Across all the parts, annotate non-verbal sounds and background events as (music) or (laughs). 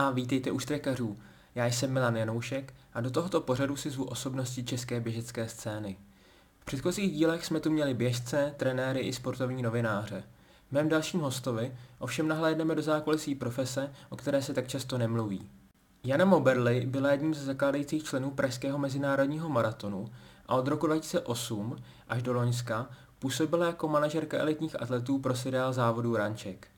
a vítejte u Štrekařů. Já jsem Milan Janoušek a do tohoto pořadu si zvu osobnosti české běžecké scény. V předchozích dílech jsme tu měli běžce, trenéry i sportovní novináře. V mém dalším hostovi ovšem nahlédneme do zákulisí profese, o které se tak často nemluví. Jana Moberly byla jedním ze zakládajících členů Pražského mezinárodního maratonu a od roku 2008 až do Loňska působila jako manažerka elitních atletů pro seriál závodů Ranček.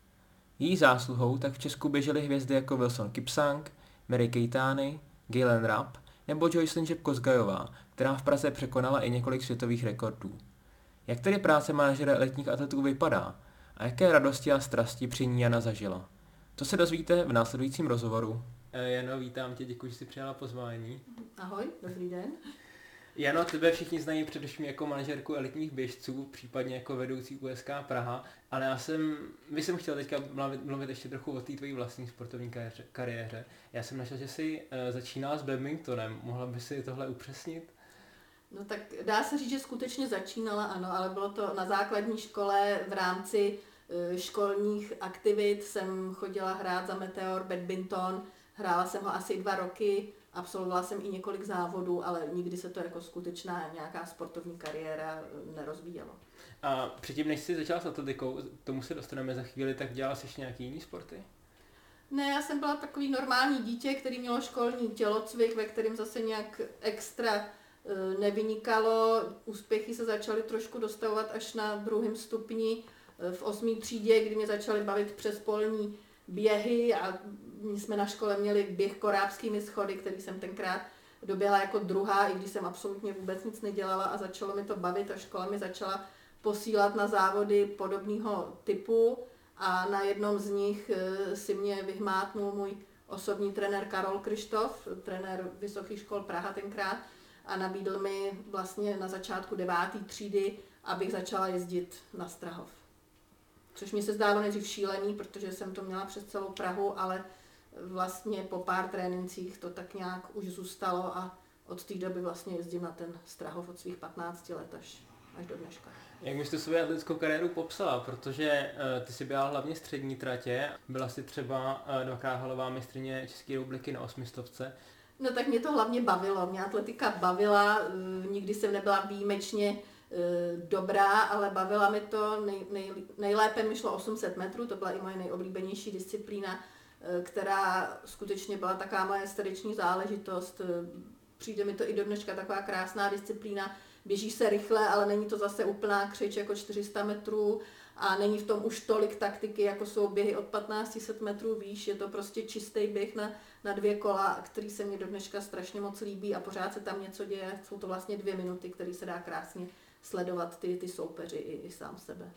Její zásluhou tak v Česku běžely hvězdy jako Wilson Kipsang, Mary Kejtány, Galen Rapp nebo Joycelyn Žepko-Zgajová, která v Praze překonala i několik světových rekordů. Jak tedy práce manažera elitních atletů vypadá a jaké radosti a strasti při ní Jana zažila? To se dozvíte v následujícím rozhovoru. Eh, Jano, vítám tě, děkuji, že jsi přijala pozvání. Ahoj, dobrý den. Jano, tebe všichni znají především jako manažerku elitních běžců, případně jako vedoucí USK Praha, ale já jsem, my jsem chtěl teďka mluvit, mluvit ještě trochu o té tvojí vlastní sportovní kariéře. Já jsem našel, že jsi uh, začínala s badmintonem, mohla by si tohle upřesnit? No tak dá se říct, že skutečně začínala, ano, ale bylo to na základní škole v rámci uh, školních aktivit, jsem chodila hrát za Meteor badminton, hrála jsem ho asi dva roky, Absolvovala jsem i několik závodů, ale nikdy se to jako skutečná nějaká sportovní kariéra eh, nerozvíjelo. A předtím, než jsi začala s atletikou, tomu se dostaneme za chvíli, tak dělala jsi ještě nějaký jiný sporty? Ne, já jsem byla takový normální dítě, který mělo školní tělocvik, ve kterém zase nějak extra eh, nevynikalo. Úspěchy se začaly trošku dostavovat až na druhém stupni eh, v osmý třídě, kdy mě začaly bavit přes polní běhy a jsme na škole měli běh korábskými schody, který jsem tenkrát doběhla jako druhá, i když jsem absolutně vůbec nic nedělala a začalo mi to bavit a škola mi začala posílat na závody podobného typu a na jednom z nich eh, si mě vyhmátnul můj osobní trenér Karol Krištof, trenér Vysokých škol Praha tenkrát a nabídl mi vlastně na začátku deváté třídy, abych začala jezdit na Strahov. Což mi se zdálo nejdřív šílený, protože jsem to měla přes celou Prahu, ale vlastně po pár trénincích to tak nějak už zůstalo a od té doby vlastně jezdím na ten Strahov od svých 15 let až, až do dneška. Jak byste svou atletickou kariéru popsala? Protože uh, ty si byla hlavně střední tratě, byla si třeba uh, dvakrát halová mistrině České republiky na osmistovce. No tak mě to hlavně bavilo, mě atletika bavila, uh, nikdy jsem nebyla výjimečně dobrá, ale bavila mi to, nej, nej, nejlépe mi šlo 800 metrů, to byla i moje nejoblíbenější disciplína která skutečně byla taková moje srdeční záležitost. Eh, přijde mi to i do dneška taková krásná disciplína. Běží se rychle, ale není to zase úplná křič jako 400 metrů a není v tom už tolik taktiky, jako jsou běhy od 1500 metrů výš. Je to prostě čistý běh na, na dvě kola, který se mi do dneška strašně moc líbí a pořád se tam něco děje. Jsou to vlastně dvě minuty, které se dá krásně sledovat ty, ty soupeři i, i sám sebe.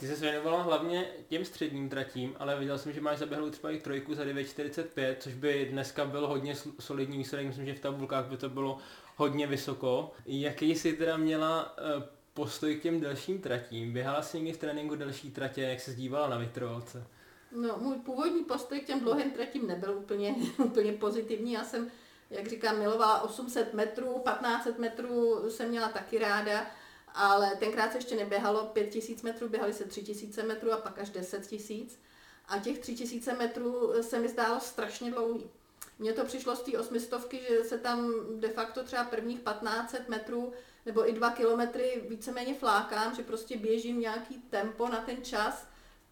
Ty se věnovala hlavně těm středním tratím, ale viděl jsem, že máš zaběhlou třeba i trojku za 9.45, což by dneska byl hodně solidní výsledek, myslím, že v tabulkách by to bylo hodně vysoko. Jaký jsi teda měla uh, postoj k těm delším tratím? Běhala jsi někdy v tréninku delší tratě, jak se zdívala na vytrvalce? No, můj původní postoj k těm dlouhým tratím nebyl úplně, (laughs) úplně pozitivní. Já jsem, jak říkám, milovala 800 metrů, 1500 metrů jsem měla taky ráda ale tenkrát se ještě neběhalo 5000 metrů, běhali se 3000 metrů a pak až 10 tisíc. A těch 3000 metrů se mi zdálo strašně dlouhý. Mně to přišlo z té osmistovky, že se tam de facto třeba prvních 1500 metrů nebo i 2 kilometry víceméně flákám, že prostě běžím nějaký tempo na ten čas,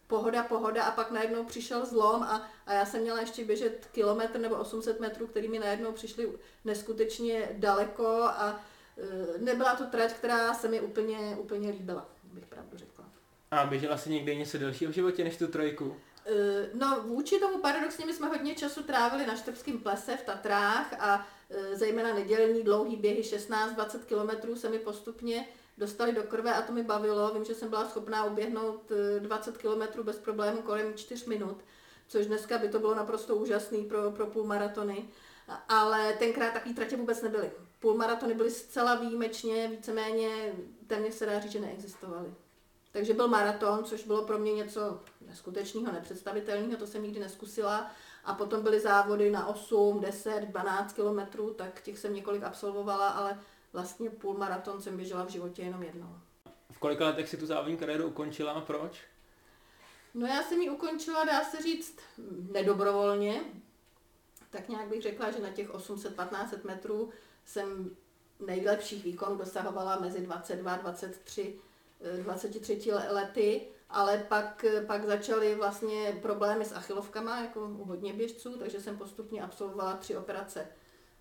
pohoda, pohoda a pak najednou přišel zlom a, a já jsem měla ještě běžet kilometr nebo 800 metrů, který mi najednou přišly neskutečně daleko a nebyla to trať, která se mi úplně, úplně líbila, bych pravdu řekla. A běžela si někdy něco delšího v životě než tu trojku? Eh, no, vůči tomu paradoxně my jsme hodně času trávili na Štrbském plese v Tatrách a eh, zejména nedělní dlouhý běhy 16-20 kilometrů se mi postupně dostali do krve a to mi bavilo. Vím, že jsem byla schopná uběhnout 20 kilometrů bez problémů kolem 4 minut, což dneska by to bylo naprosto úžasný pro, pro půlmaratony. Ale tenkrát takový tratě vůbec nebyly půlmaratony byly zcela výjimečně, víceméně téměř se dá říct, že neexistovaly. Takže byl maraton, což bylo pro mě něco neskutečného, nepředstavitelného, to jsem nikdy neskusila. A potom byly závody na 8, 10, 12 kilometrů, tak těch jsem několik absolvovala, ale vlastně půlmaraton jsem běžela v životě jenom jednou. V kolika letech si tu závodní kariéru ukončila a proč? No já jsem ji ukončila, dá se říct, nedobrovolně. tak nějak bych řekla, že na těch 800-1500 metrů jsem nejlepších výkonů dosahovala mezi 22, 23, 23 lety, ale pak, pak začaly vlastně problémy s achilovkama, jako u hodně běžců, takže jsem postupně absolvovala tři operace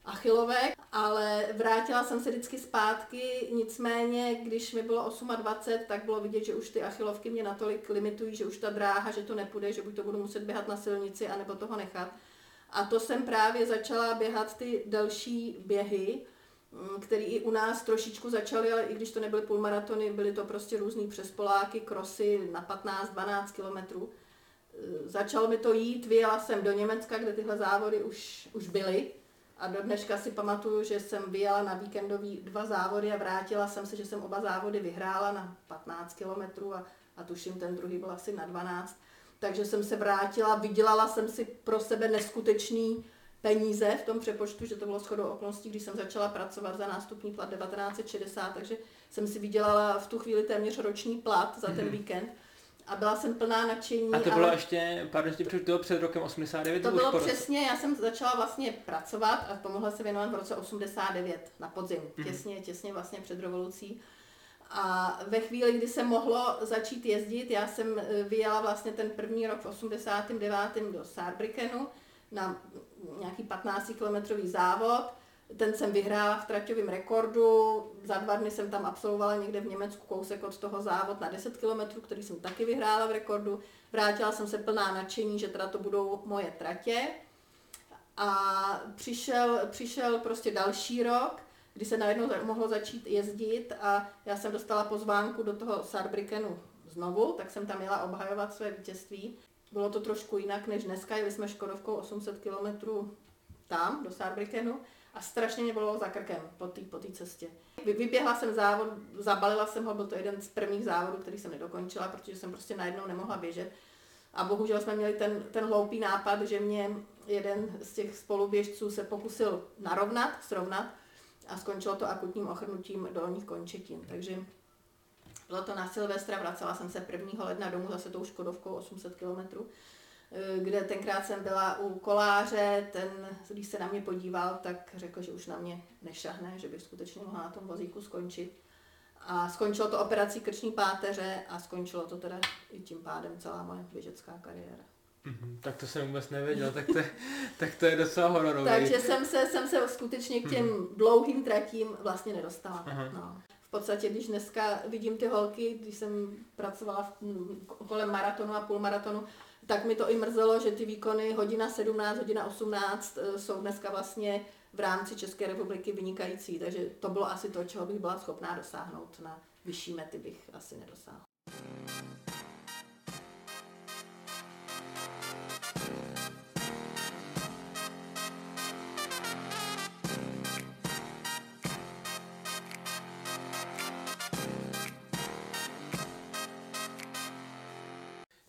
achilovek, ale vrátila jsem se vždycky zpátky, nicméně, když mi bylo 28, tak bylo vidět, že už ty achilovky mě natolik limitují, že už ta dráha, že to nepůjde, že buď to budu muset běhat na silnici, anebo toho nechat. A to jsem právě začala běhat ty delší běhy, mm, které i u nás trošičku začaly, ale i když to nebyly půlmaratony, byly to prostě různý přespoláky, krosy na 15-12 kilometrů. E, začalo mi to jít, vyjela jsem do Německa, kde tyhle závody už, už byly. A do dneška si pamatuju, že jsem vyjela na víkendový dva závody a vrátila jsem se, že jsem oba závody vyhrála na 15 kilometrů a, a tuším ten druhý byl asi na 12 takže jsem se vrátila, vydělala jsem si pro sebe neskutečný peníze v tom přepočtu, že to bylo shodou okolností, když jsem začala pracovat za nástupní plat 1960, takže jsem si vydělala v tu chvíli téměř roční plat za ten mm-hmm. víkend a byla jsem plná nadšení. A to bylo ale... ještě, pardon, před, to před rokem 89? To bylo přesně, já jsem začala vlastně pracovat a pomohla se věnovat v roce 89 na podzim, mm-hmm. těsně, těsně vlastně před revolucí. A ve chvíli, kdy se mohlo začít jezdit, já jsem eh, vyjela vlastně ten první rok v 89. do Saarbrückenu na nějaký 15 kilometrový závod. Ten jsem vyhrála v traťovém rekordu, za dva dny jsem tam absolvovala někde v Německu kousek od toho závod na 10 km, který jsem taky vyhrála v rekordu. Vrátila jsem se plná nadšení, že teda to budou moje tratě. A přišel, přišel prostě další rok kdy se najednou mohlo začít jezdit a já jsem dostala pozvánku do toho Saarbrückenu znovu, tak jsem tam jela obhajovat své vítězství. Bylo to trošku jinak než dneska, jeli jsme Škodovkou 800 km tam, do Saarbrückenu a strašně mě bylo za krkem po té po cestě. Vyběhla jsem závod, zabalila jsem ho, byl to jeden z prvních závodů, který jsem nedokončila, protože jsem prostě najednou nemohla běžet. A bohužel jsme měli ten, ten hloupý nápad, že mě jeden z těch spoluběžců se pokusil narovnat, srovnat a skončilo to akutním ochrnutím dolních končetin. Takže bylo to na Silvestra, vracela jsem se 1. ledna domů zase tou Škodovkou 800 km, kde tenkrát jsem byla u koláře, ten, když se na mě podíval, tak řekl, že už na mě nešahne, že bych skutečně mohla na tom vozíku skončit. A skončilo to operací krční páteře a skončilo to teda i tím pádem celá moje běžecká kariéra. Mm-hmm, tak to jsem vůbec nevěděl, tak to, je, (laughs) tak to je docela hororové. Takže jsem se, jsem se skutečně k těm mm-hmm. dlouhým tratím vlastně nedostala. Uh-huh. No. V podstatě, když dneska vidím ty holky, když jsem pracovala v, kolem maratonu a půlmaratonu, tak mi to i mrzelo, že ty výkony hodina 17, hodina 18 eh, jsou dneska vlastně v rámci České republiky vynikající, takže to bylo asi to, čeho bych byla schopná dosáhnout. Na vyšší mety bych asi nedosáhla.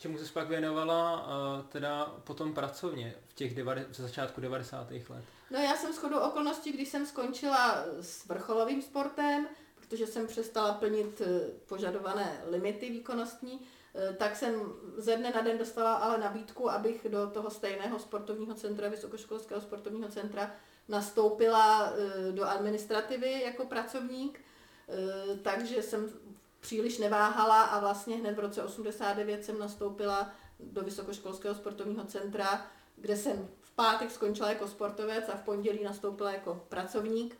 Čemu se pak věnovala teda potom pracovně v těch v začátku 90. let? No já jsem shodou okolností, když jsem skončila s vrcholovým sportem, protože jsem přestala plnit eh, požadované limity výkonnostní, eh, tak jsem ze dne na den dostala ale nabídku, abych do toho stejného sportovního centra, Vysokoškolského sportovního centra, nastoupila do administrativy jako pracovník. Takže jsem příliš neváhala a vlastně hned v roce 89 jsem nastoupila do Vysokoškolského sportovního centra, kde jsem v pátek skončila jako sportovec a v pondělí nastoupila jako pracovník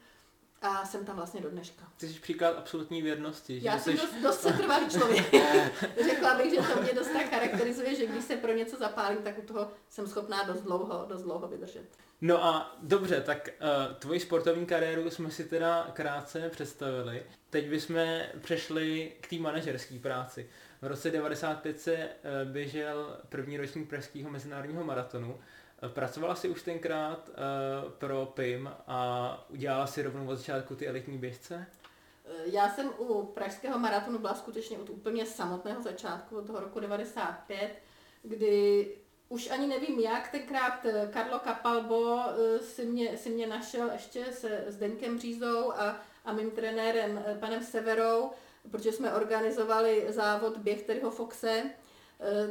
a jsem tam vlastně do dneška. Ty jsi příklad absolutní věrnosti. Že Já jsem jsi... dost, dost setrvalý člověk. (laughs) Řekla bych, že to mě dost tak charakterizuje, že když se pro něco zapálím, tak u toho jsem schopná dost dlouho, dost dlouho vydržet. No a dobře, tak uh, tvoji sportovní kariéru jsme si teda krátce představili. Teď bychom přešli k té manažerské práci. V roce 95 se uh, běžel první ročník pražského mezinárodního maratonu. Pracovala si už tenkrát uh, pro PIM a udělala si rovnou od začátku ty elitní běžce? Já jsem u pražského maratonu byla skutečně od úplně samotného začátku, od toho roku 95, kdy už ani nevím jak, tenkrát Karlo Kapalbo si mě, si mě našel ještě se Zdenkem Řízou a a mým trenérem eh, panem Severou, protože jsme organizovali závod běh Terryho Foxe eh,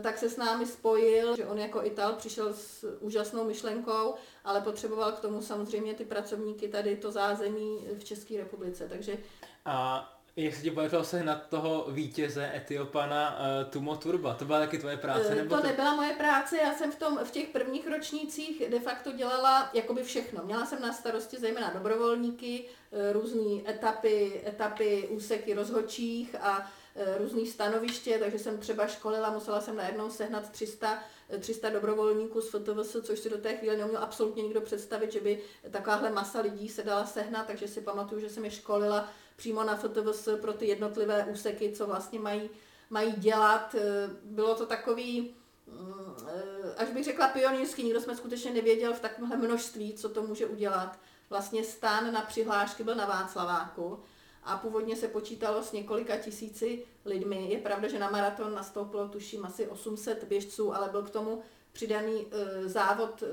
tak se s námi spojil, že on jako Ital přišel s úžasnou myšlenkou, ale potřeboval k tomu samozřejmě ty pracovníky tady to zázemí v České republice. Takže a jak se ti podařilo sehnat toho vítěze Etiopana uh, Tumo Turba? To byla taky tvoje práce? Eh, nebo to, to nebyla moje práce, já jsem v, tom, v těch prvních ročnících de facto dělala jakoby všechno. Měla jsem na starosti zejména dobrovolníky, eh, různé etapy, etapy úseky rozhodčích a různý stanoviště, takže jsem třeba školila, musela jsem najednou sehnat 300, 300 dobrovolníků z FTVS, což si do té chvíle neuměl absolutně nikdo představit, že by takováhle masa lidí se dala sehnat, takže si pamatuju, že jsem je školila přímo na FTVS pro ty jednotlivé úseky, co vlastně mají, mají dělat. Eh, bylo to takový, mm, eh, až bych řekla pionýrský, nikdo jsme skutečně nevěděl v takovém množství, co to může udělat. Vlastně stán na přihlášky byl na Václaváku a původně se počítalo s několika tisíci lidmi. Je pravda, že na maraton nastoupilo tuším asi 800 běžců, ale byl k tomu přidaný e, závod e,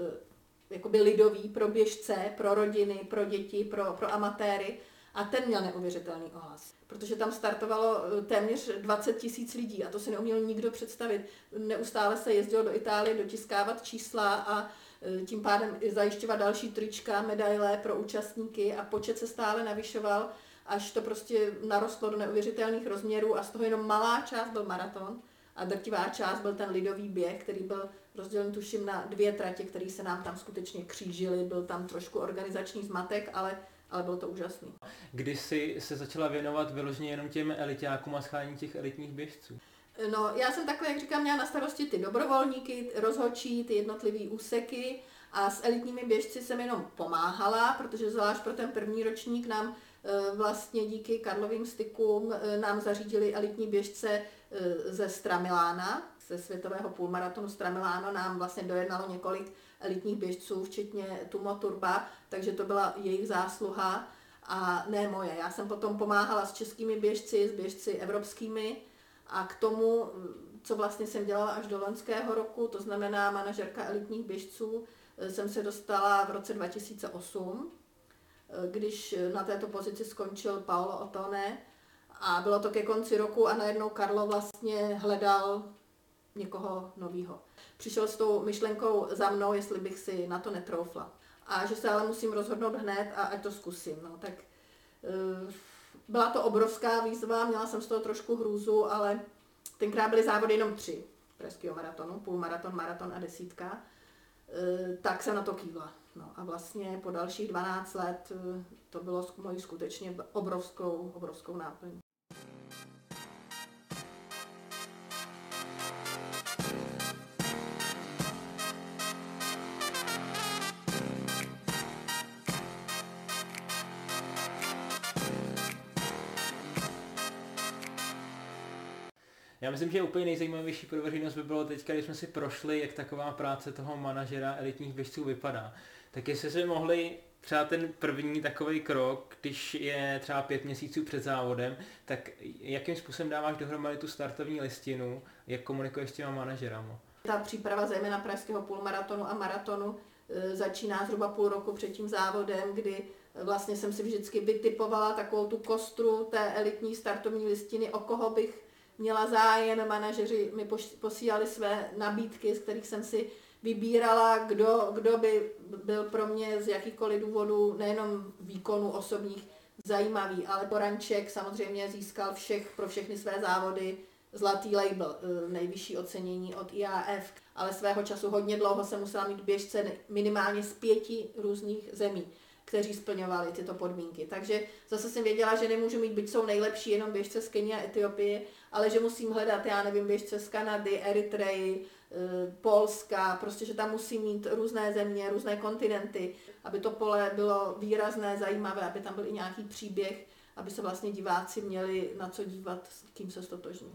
jakoby lidový pro běžce, pro rodiny, pro děti, pro, pro amatéry a ten měl neuvěřitelný ohlas, protože tam startovalo eh, téměř 20 tisíc lidí a to si neuměl nikdo představit. Neustále se jezdilo do Itálie dotiskávat čísla a eh, tím pádem zajišťovat další trička, medaile pro účastníky a počet se stále navyšoval, až to prostě narostlo do neuvěřitelných rozměrů a z toho jenom malá část byl maraton a drtivá část byl ten lidový běh, který byl rozdělen tuším na dvě tratě, které se nám tam skutečně křížily, byl tam trošku organizační zmatek, ale ale bylo to úžasný. Kdy jsi se začala věnovat vyloženě jenom těm elitákům a schání těch elitních běžců? No, já jsem takhle, jak říkám, měla na starosti ty dobrovolníky, rozhodčí, ty jednotlivé úseky a s elitními běžci jsem jenom pomáhala, protože zvlášť pro ten první ročník nám vlastně díky Karlovým stykům e, nám zařídili elitní běžce e, ze Stramilána, ze světového půlmaratonu Stramiláno. Nám vlastně dojednalo několik elitních běžců, včetně Tumo Turba, takže to byla jejich zásluha. A ne moje. Já jsem potom pomáhala s českými běžci, s běžci evropskými. A k tomu, co vlastně jsem dělala až do loňského roku, to znamená manažerka elitních běžců, jsem se dostala v roce 2008, když na této pozici skončil Paolo Otone a bylo to ke konci roku a najednou Karlo vlastně hledal někoho nového. Přišel s tou myšlenkou za mnou, jestli bych si na to netroufla. A že se ale musím rozhodnout hned a ať to zkusím. No, tak uh, byla to obrovská výzva, měla jsem z toho trošku hrůzu, ale tenkrát byly závody jenom tři pražského maratonu, půlmaraton, maraton a desítka. Uh, tak jsem na to kývla. No a vlastně po dalších 12 let uh, to bylo mojí skutečně obrovskou, obrovskou náplň. Já myslím, že úplně nejzajímavější pro veřejnost by bylo teď, když jsme si prošli, jak taková práce toho manažera elitních běžců vypadá. Tak jestli jsme mohli třeba ten první takový krok, když je třeba pět měsíců před závodem, tak jakým způsobem dáváš dohromady tu startovní listinu, jak komunikuješ s těma manažerama? Ta příprava zejména pražského půlmaratonu a maratonu e, začíná zhruba půl roku před tím závodem, kdy vlastně jsem si vždycky vytipovala takovou tu kostru té elitní startovní listiny, o koho bych měla zájem, manažeři mi posílali své nabídky, z kterých jsem si vybírala, kdo, kdo by byl pro mě z jakýchkoliv důvodů, nejenom výkonu osobních, zajímavý, ale Poranček samozřejmě získal všech, pro všechny své závody zlatý label, eh, nejvyšší ocenění od IAF, ale svého času hodně dlouho jsem musela mít běžce minimálně z pěti různých zemí kteří splňovali tyto podmínky. Takže zase jsem věděla, že nemůžu mít, byť jsou nejlepší jenom běžce z Kenia a Etiopie, ale že musím hledat, já nevím, běžce z Kanady, Eritreji, Polska, prostě, že tam musí mít různé země, různé kontinenty, aby to pole bylo výrazné, zajímavé, aby tam byl i nějaký příběh, aby se vlastně diváci měli na co dívat, s kým se stotožnit.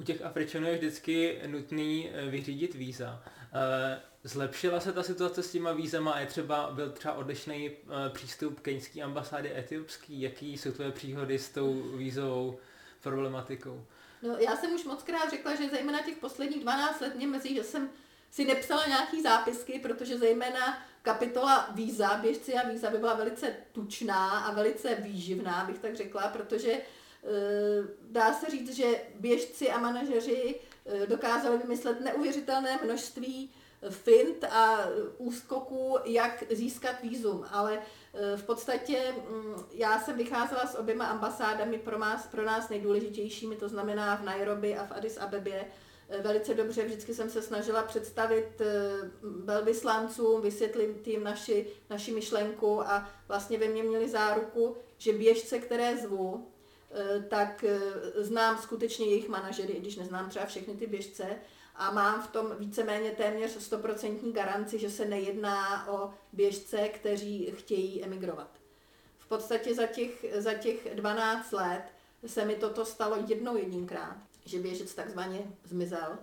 U těch Afričanů je vždycky nutný eh, vyřídit víza. Eh, Zlepšila se ta situace s těma vízama a je třeba, byl třeba odlišný přístup keňské ambasády etiopský? Jaký jsou tvoje příhody s tou vízovou problematikou? No, já jsem už moc krát řekla, že zejména těch posledních 12 let mě mezi, že jsem si nepsala nějaký zápisky, protože zejména kapitola víza, běžci a víza by byla velice tučná a velice výživná, bych tak řekla, protože dá se říct, že běžci a manažeři dokázali vymyslet neuvěřitelné množství fint a úskoků, jak získat výzum, ale v podstatě mm, já jsem vycházela s oběma ambasádami pro nás, pro nás nejdůležitějšími, to znamená v Nairobi a v Addis Abebě, velice dobře. Vždycky jsem se snažila představit eh, velvyslancům, vysvětlit jim naši, naši myšlenku a vlastně ve mně měli záruku, že běžce, které zvu, eh, tak eh, znám skutečně jejich manažery, i když neznám třeba všechny ty běžce, a mám v tom víceméně téměř 100% garanci, že se nejedná o běžce, kteří chtějí emigrovat. V podstatě za těch, za těch 12 let se mi toto stalo jednou jedinkrát že běžec takzvaně zmizel.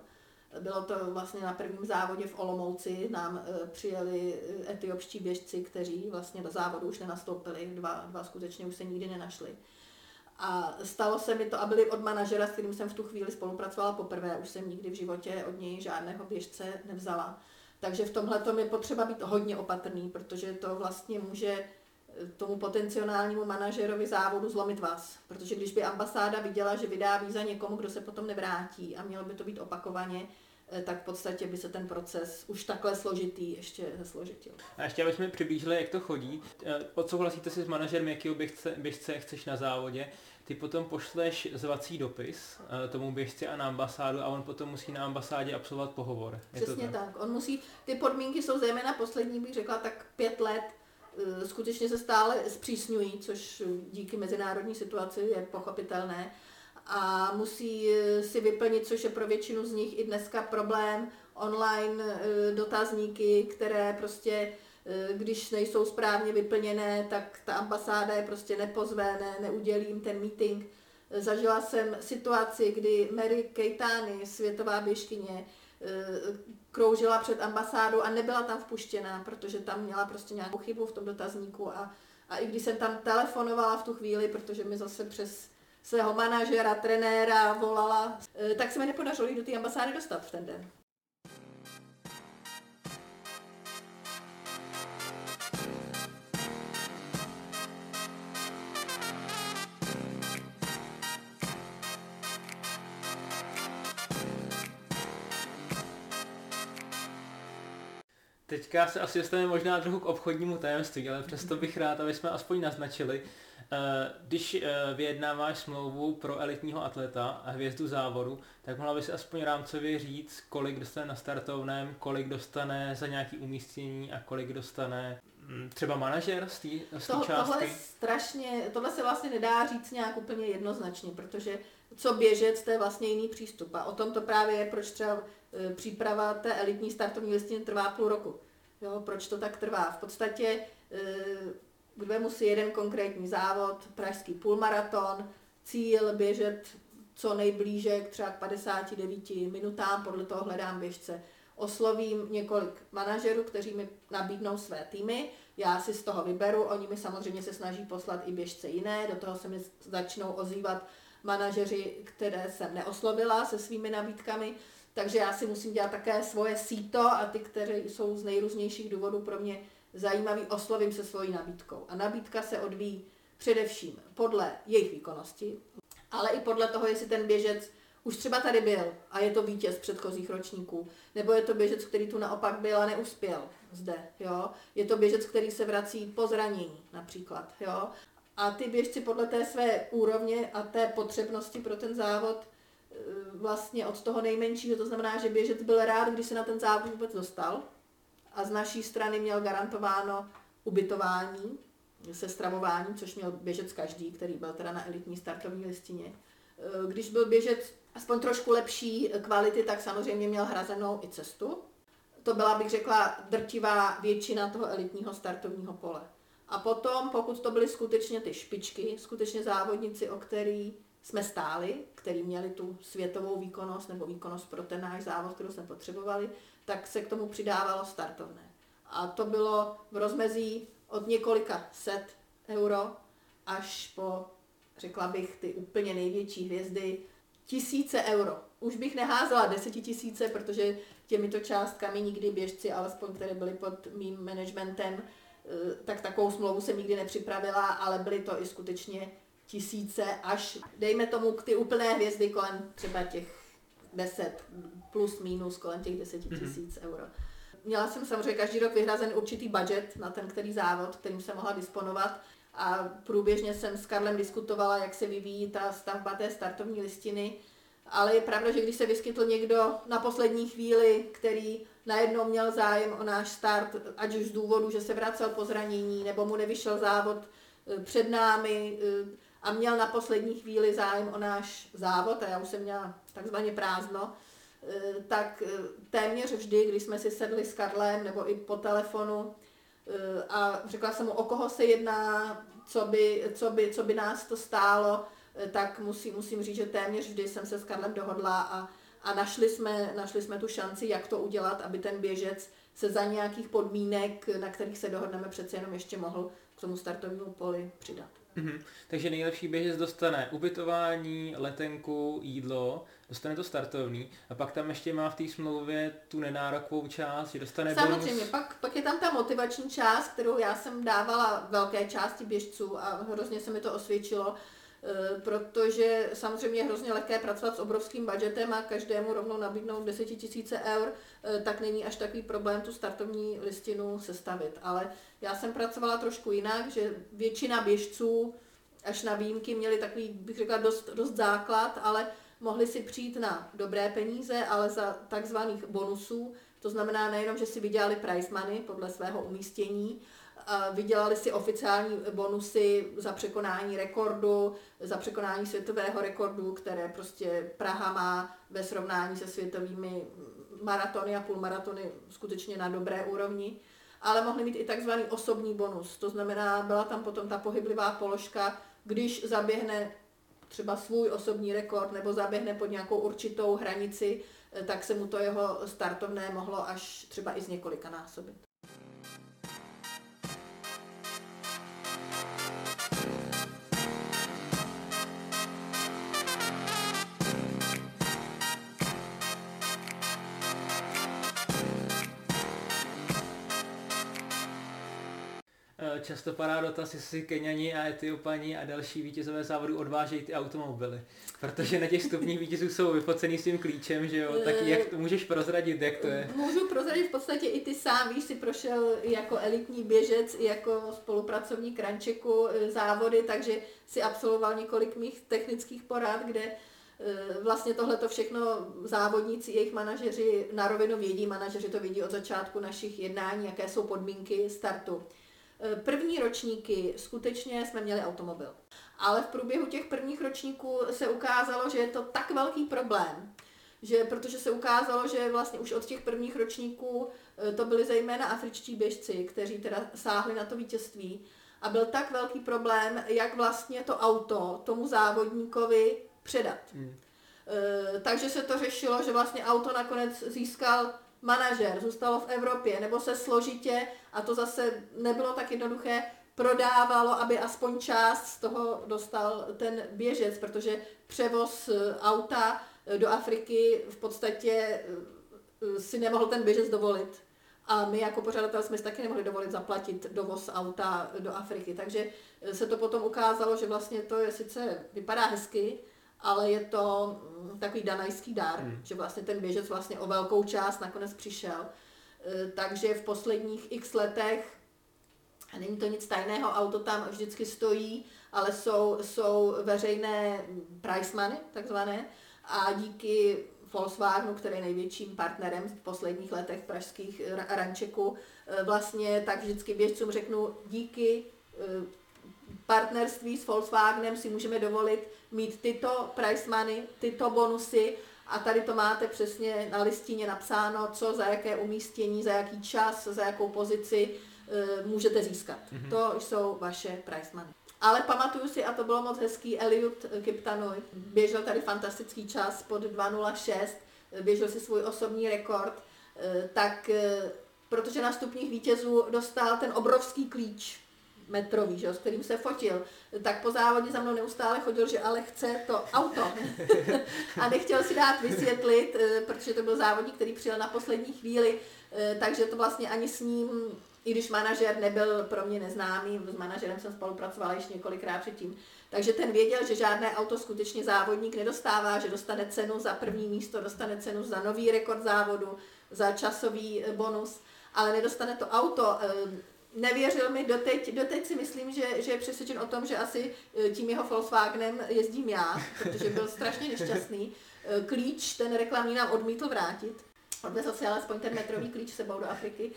Bylo to vlastně na prvním závodě v Olomouci, nám e, přijeli e, etiopští běžci, kteří vlastně do závodu už nenastoupili, dva, dva skutečně už se nikdy nenašli. A stalo se mi to, a byli od manažera, s kterým jsem v tu chvíli spolupracovala poprvé, už jsem nikdy v životě od něj žádného běžce nevzala. Takže v tomhle je potřeba být hodně opatrný, protože to vlastně může tomu potenciálnímu manažerovi závodu zlomit vás. Protože když by ambasáda viděla, že vydá víza někomu, kdo se potom nevrátí a mělo by to být opakovaně, eh, tak v podstatě by se ten proces už takhle složitý ještě zesložitil. A ještě abychom přiblížili, jak to chodí. Eh, odsouhlasíte si s manažerem, jakého běžce, běžce chceš na závodě, ty potom pošleš zvací dopis eh, tomu běžci a na ambasádu a on potom musí na ambasádě absolvovat pohovor. Je Přesně to tak? tak. On musí, ty podmínky jsou zejména poslední, bych řekla, tak pět let Eh, skutečně se stále zpřísňují, což díky mezinárodní situaci je pochopitelné. A musí eh, si vyplnit, což je pro většinu z nich i dneska problém, online dotazníky, které prostě když nejsou správně vyplněné, tak ta ambasáda je prostě nepozve, ne, neudělí jim ten meeting. Zažila jsem situaci, kdy Mary Keitany, světová běžkyně, Eh, kroužila před ambasádou a nebyla tam vpuštěná, protože tam měla prostě nějakou chybu v tom dotazníku a, a i když jsem tam telefonovala v tu chvíli, protože mi zase přes svého manažera, trenéra volala, eh, tak se mi nepodařilo jít do té ambasády dostat v ten den. Teďka se asi dostaneme možná trochu k obchodnímu tajemství, ale přesto bych rád, aby jsme aspoň naznačili, eh, když eh, vyjednáváš smlouvu pro elitního atleta a hvězdu závodu, tak mohla by si aspoň rámcově říct, kolik dostane na startovném, kolik dostane za nějaký umístění a kolik dostane mm, třeba manažer z té to, částky? Tohle, strašně, tohle se vlastně nedá říct nějak úplně jednoznačně, protože co běžec, to je vlastně jiný přístup. A o tom to právě je, proč třeba e, příprava té elitní startovní listiny trvá půl roku. Jo, proč to tak trvá? V podstatě e, musí jeden konkrétní závod, pražský půlmaraton, cíl běžet co nejblíže k třeba 59 minutám, podle toho hledám běžce. Oslovím několik manažerů, kteří mi nabídnou své týmy, já si z toho vyberu, oni mi samozřejmě se snaží poslat i běžce jiné, do toho se mi začnou ozývat manažeři, které jsem neoslovila se svými nabídkami, takže já si musím dělat také svoje síto a ty, které jsou z nejrůznějších důvodů pro mě zajímavý, oslovím se svojí nabídkou. A nabídka se odvíjí především podle jejich výkonnosti, ale i podle toho, jestli ten běžec už třeba tady byl a je to vítěz předchozích ročníků, nebo je to běžec, který tu naopak byl a neuspěl zde, jo. Je to běžec, který se vrací po zranění například, jo. A ty běžci podle té své úrovně a té potřebnosti pro ten závod vlastně od toho nejmenšího, to znamená, že běžec byl rád, když se na ten závod vůbec dostal a z naší strany měl garantováno ubytování se stravováním, což měl běžec každý, který byl teda na elitní startovní listině. E, když byl běžec aspoň trošku lepší kvality, tak samozřejmě měl hrazenou i cestu. To byla, bych řekla, drtivá většina toho elitního startovního pole. A potom, pokud to byly skutečně ty špičky, skutečně závodníci, o který jsme stáli, který měli tu světovou výkonnost nebo výkonnost pro ten náš závod, kterou jsme potřebovali, tak se k tomu přidávalo startovné. A to bylo v rozmezí od několika set euro až po, řekla bych, ty úplně největší hvězdy, tisíce euro. Už bych neházela desetitisíce, protože těmito částkami nikdy běžci, alespoň které byly pod mým managementem, Eh, tak takovou smlouvu jsem nikdy nepřipravila, ale byly to i skutečně tisíce až, dejme tomu, k ty úplné hvězdy kolem třeba těch 10 plus minus kolem těch 10 mhm. tisíc mm-hmm. euro. Měla jsem samozřejmě každý rok vyhrazen určitý budget na ten který závod, kterým jsem mohla disponovat a průběžně jsem s Karlem diskutovala, jak se vyvíjí ta stavba té startovní listiny. Ale je pravda, že když se vyskytl někdo na poslední chvíli, který najednou měl zájem o náš start, ať už z důvodu, že se vracel po zranění, nebo mu nevyšel závod e, před námi e, a měl na poslední chvíli zájem o náš závod, a já už jsem měla takzvaně prázdno, e, tak téměř vždy, když jsme si sedli s Karlem nebo i po telefonu a řekla jsem mu, o koho se jedná, co by, co by, co by nás to stálo, tak musím, musím říct, že téměř vždy jsem se s Karlem dohodla a a našli jsme, našli jsme tu šanci, jak to udělat, aby ten běžec se za nějakých podmínek, na kterých se dohodneme, přece jenom ještě mohl k tomu startovnímu poli přidat. Mm-hmm. Takže nejlepší běžec dostane ubytování, letenku, jídlo, dostane to startovní a pak tam ještě má v té smlouvě tu nenárokovou část, že dostane Samozřejmě, bonus. pak, pak je tam ta motivační část, kterou já jsem dávala velké části běžců a hrozně se mi to osvědčilo, protože samozřejmě je hrozně lehké pracovat s obrovským budgetem a každému rovnou nabídnout 10 tisíce eur, eh, tak není až takový problém tu startovní listinu sestavit. Ale já jsem pracovala trošku jinak, že většina běžců až na výjimky měli takový, bych řekla, dost, dost základ, ale mohli si přijít na dobré peníze, ale za takzvaných bonusů. To znamená nejenom, že si vydělali prize money podle svého umístění, vydělali si oficiální bonusy za překonání rekordu, za překonání světového rekordu, které prostě Praha má ve srovnání se světovými maratony a půlmaratony skutečně na dobré úrovni. Ale mohli mít i takzvaný osobní bonus. To znamená, byla tam potom ta pohyblivá položka, když zaběhne třeba svůj osobní rekord nebo zaběhne pod nějakou určitou hranici, tak se mu to jeho startovné mohlo až třeba i z několika násobit. Často padá dotaz, jestli Keniani a Etiopani a další vítězové závodu odvážejí ty automobily. Protože na těch stupních vítězů jsou vyfocený s tím klíčem, že jo? Tak jak to můžeš prozradit, jak to je? Můžu prozradit v podstatě i ty sám, víš, si prošel jako elitní běžec, jako spolupracovník Rančeku e, závody, takže si absolvoval několik mých technických porad, kde vlastně tohle to všechno závodníci, jejich manažeři na rovinu vědí, manažeři to vidí od začátku našich jednání, jaké jsou podmínky startu. Eh, první ročníky skutečně jsme měli automobil. Ale v průběhu těch prvních ročníků se ukázalo, že je to tak velký problém, že protože se ukázalo, že vlastně už od těch prvních ročníků eh, to byly zejména afričtí běžci, kteří teda sáhli na to vítězství a byl tak velký problém, jak vlastně to auto tomu závodníkovi předat. Hmm. E, takže se to řešilo, že vlastně auto nakonec získal manažer, zůstalo v Evropě, nebo se složitě, a to zase nebylo tak jednoduché, prodávalo, aby aspoň část z toho dostal ten běžec, protože převoz eh, auta eh, do Afriky v podstatě eh, si nemohl ten běžec dovolit. A my jako pořadatel jsme si taky nemohli dovolit zaplatit dovoz auta do Afriky. Takže se to potom ukázalo, že vlastně to je sice vypadá hezky, ale je to mm, takový danajský dár, hmm. že vlastně ten běžec vlastně o velkou část nakonec přišel. E, takže v posledních x letech, a není to nic tajného, auto tam vždycky stojí, ale jsou, jsou veřejné price money, takzvané, a díky Volkswagenu, který je největším partnerem v posledních letech pražských rančeků, e, vlastně tak vždycky běžcům řeknu díky e, partnerství s Volkswagenem si můžeme dovolit mít tyto price money, tyto bonusy a tady to máte přesně na listině napsáno, co za jaké umístění, za jaký čas, za jakou pozici e, můžete získat. Mm-hmm. To jsou vaše price money. Ale pamatuju si, a to bylo moc hezký, Eliud Kiptanui běžel tady fantastický čas pod 2.06, běžel si svůj osobní rekord, e, tak protože na stupních vítězů dostal ten obrovský klíč, metrový, že, s kterým se fotil, tak po závodě za mnou neustále chodil, že ale chce to auto. (laughs) a nechtěl si dát vysvětlit, eh, protože to byl závodník, který přijel na poslední chvíli, eh, takže to vlastně ani s ním, i když manažer nebyl pro mě neznámý, s manažerem jsem spolupracovala již několikrát předtím, Takže ten věděl, že žádné auto skutečně závodník nedostává, že dostane cenu za první místo, dostane cenu za nový rekord závodu, za časový eh, bonus, ale nedostane to auto. Nevěřil mi doteď, doteď si myslím, že, že je přesvědčen o tom, že asi eh, tím jeho Volkswagenem jezdím já, protože byl strašně nešťastný. Klíč, ten reklamní nám odmítl vrátit. Odvezl si alespoň ten metrový klíč sebou do Afriky.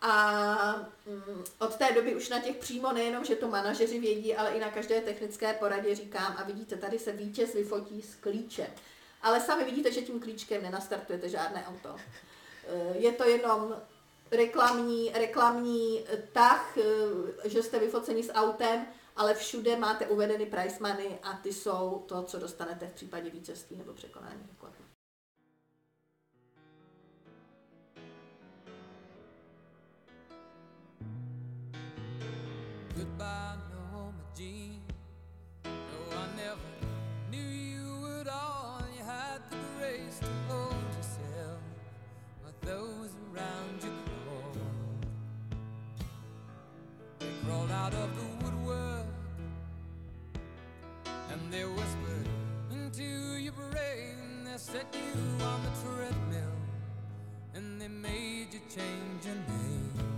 A mm, od té doby už na těch přímo nejenom, že to manažeři vědí, ale i na každé technické poradě říkám a vidíte, tady se vítěz vyfotí s klíčem. Ale sami vidíte, že tím klíčkem nenastartujete žádné auto. Eh, je to jenom reklamní, reklamní tah, eh, že jste vyfoceni s autem, ale všude máte uvedeny price money a ty jsou to, co dostanete v případě vítězství nebo překonání rekordu. Goodbye, out of the woodwork and they whispered into your brain. They set you on the treadmill and they made you change your name.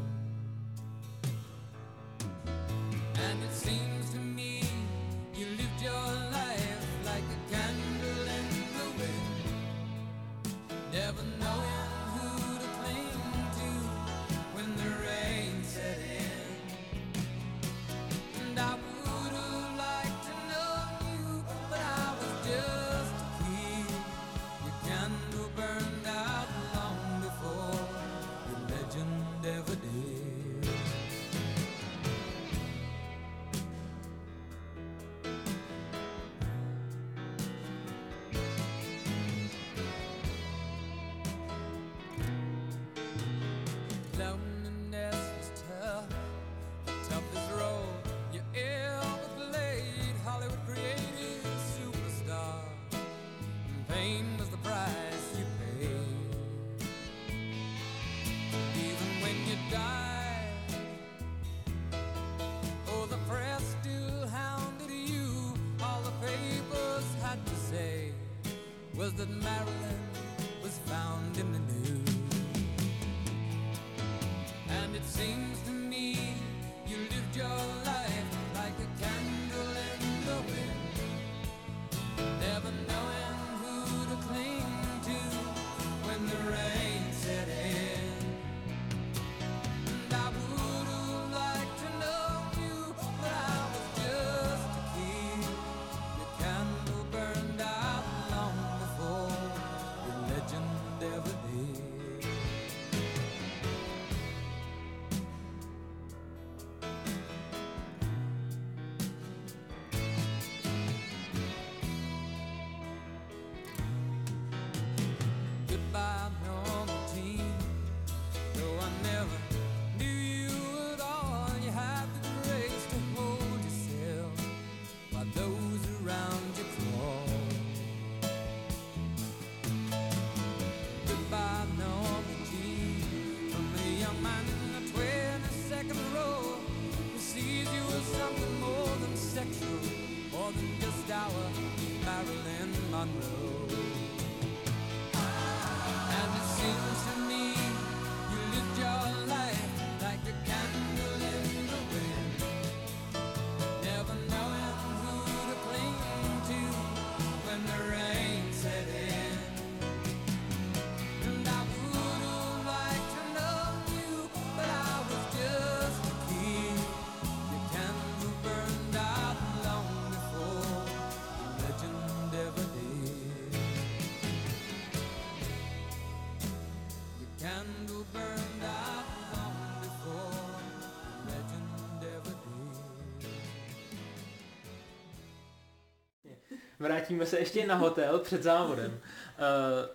Vrátíme se ještě na hotel před závodem. (laughs) Eh,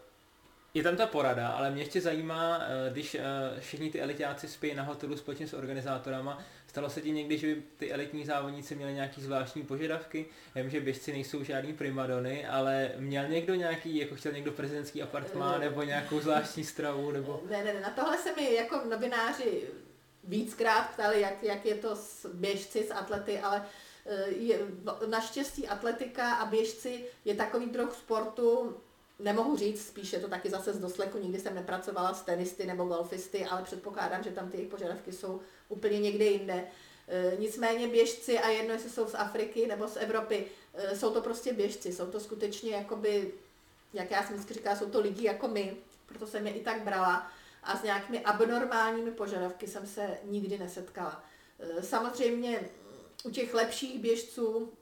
Je tam ta porada, ale mě ještě zajímá, eh, když eh, všichni ty elitáci spí na hotelu společně s organizátorama, stalo se ti někdy, že by ty elitní závodníci měli nějaký zvláštní požadavky? Já vím, že běžci nejsou žádný primadony, ale měl někdo nějaký, jako chtěl někdo prezidentský apartmán, nebo nějakou zvláštní stravu, nebo... Ne, ne, ne, na tohle se mi jako novináři víckrát ptali, jak, jak je to s běžci, s atlety, ale je, naštěstí atletika a běžci je takový druh sportu, nemohu říct, spíše to taky zase z dosleku, nikdy jsem nepracovala s tenisty nebo golfisty, ale předpokládám, že tam ty jejich požadavky jsou úplně někde jinde. E, nicméně běžci, a jedno, jestli jsou z Afriky nebo z Evropy, e, jsou to prostě běžci, jsou to skutečně jakoby, jak já jsem vždycky říkala, jsou to lidi jako my, proto jsem je i tak brala a s nějakými abnormálními požadavky jsem se nikdy nesetkala. Samozřejmě u těch lepších běžců,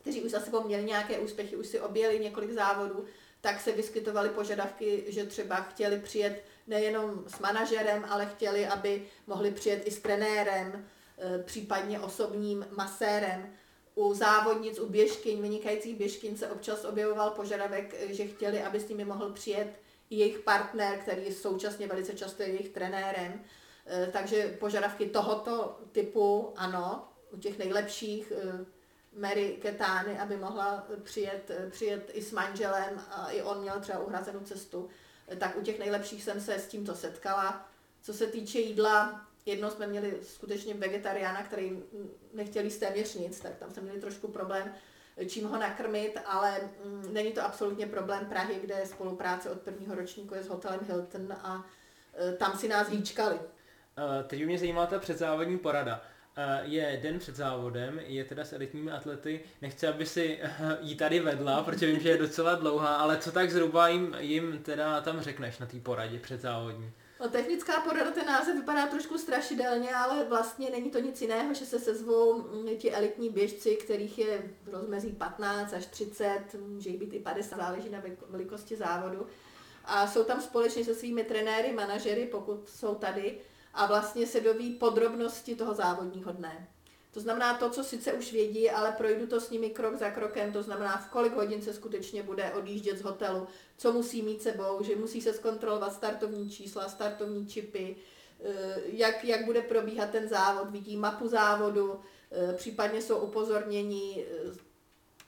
kteří už za sebou měli nějaké úspěchy, už si objeli několik závodů, tak se vyskytovaly požadavky, že třeba chtěli přijet nejenom s manažerem, ale chtěli, aby mohli přijet i s trenérem, e, případně osobním masérem. U závodnic, u běžkyň, vynikajících běžkyň se občas objevoval požadavek, že chtěli, aby s nimi mohl přijet i jejich partner, který je současně velice často jejich trenérem. E, takže požadavky tohoto typu, ano, u těch nejlepších e, Mary Ketány, aby mohla přijet, přijet i s manželem a i on měl třeba uhrazenou cestu, tak u těch nejlepších jsem se s tímto setkala. Co se týče jídla, jednou jsme měli skutečně vegetariána, který nechtěl jíst téměř nic, tak tam jsme měli trošku problém, čím ho nakrmit, ale mm, není to absolutně problém Prahy, kde je spolupráce od prvního ročníku je s hotelem Hilton a tam si nás hýčkali. Uh, teď mě zajímá ta předzávodní porada. Eh, je den před závodem, je teda s elitními atlety. Nechci, aby si eh, jí tady vedla, protože vím, že je docela dlouhá, ale co tak zhruba jim, jim teda tam řekneš na té poradě před závodní? No, technická porada, ten název vypadá trošku strašidelně, ale vlastně není to nic jiného, že se sezvou mm, ti elitní běžci, kterých je v rozmezí 15 až 30, může jich být i 50, záleží na velikosti závodu. A jsou tam společně se svými trenéry, manažery, pokud jsou tady, a vlastně se doví podrobnosti toho závodního dne. To znamená to, co sice už vědí, ale projdu to s nimi krok za krokem, to znamená v kolik hodin se skutečně bude odjíždět z hotelu, co musí mít sebou, že musí se zkontrolovat startovní čísla, startovní čipy, eh, jak, jak bude probíhat ten závod, vidí mapu závodu, eh, případně jsou upozorněni eh,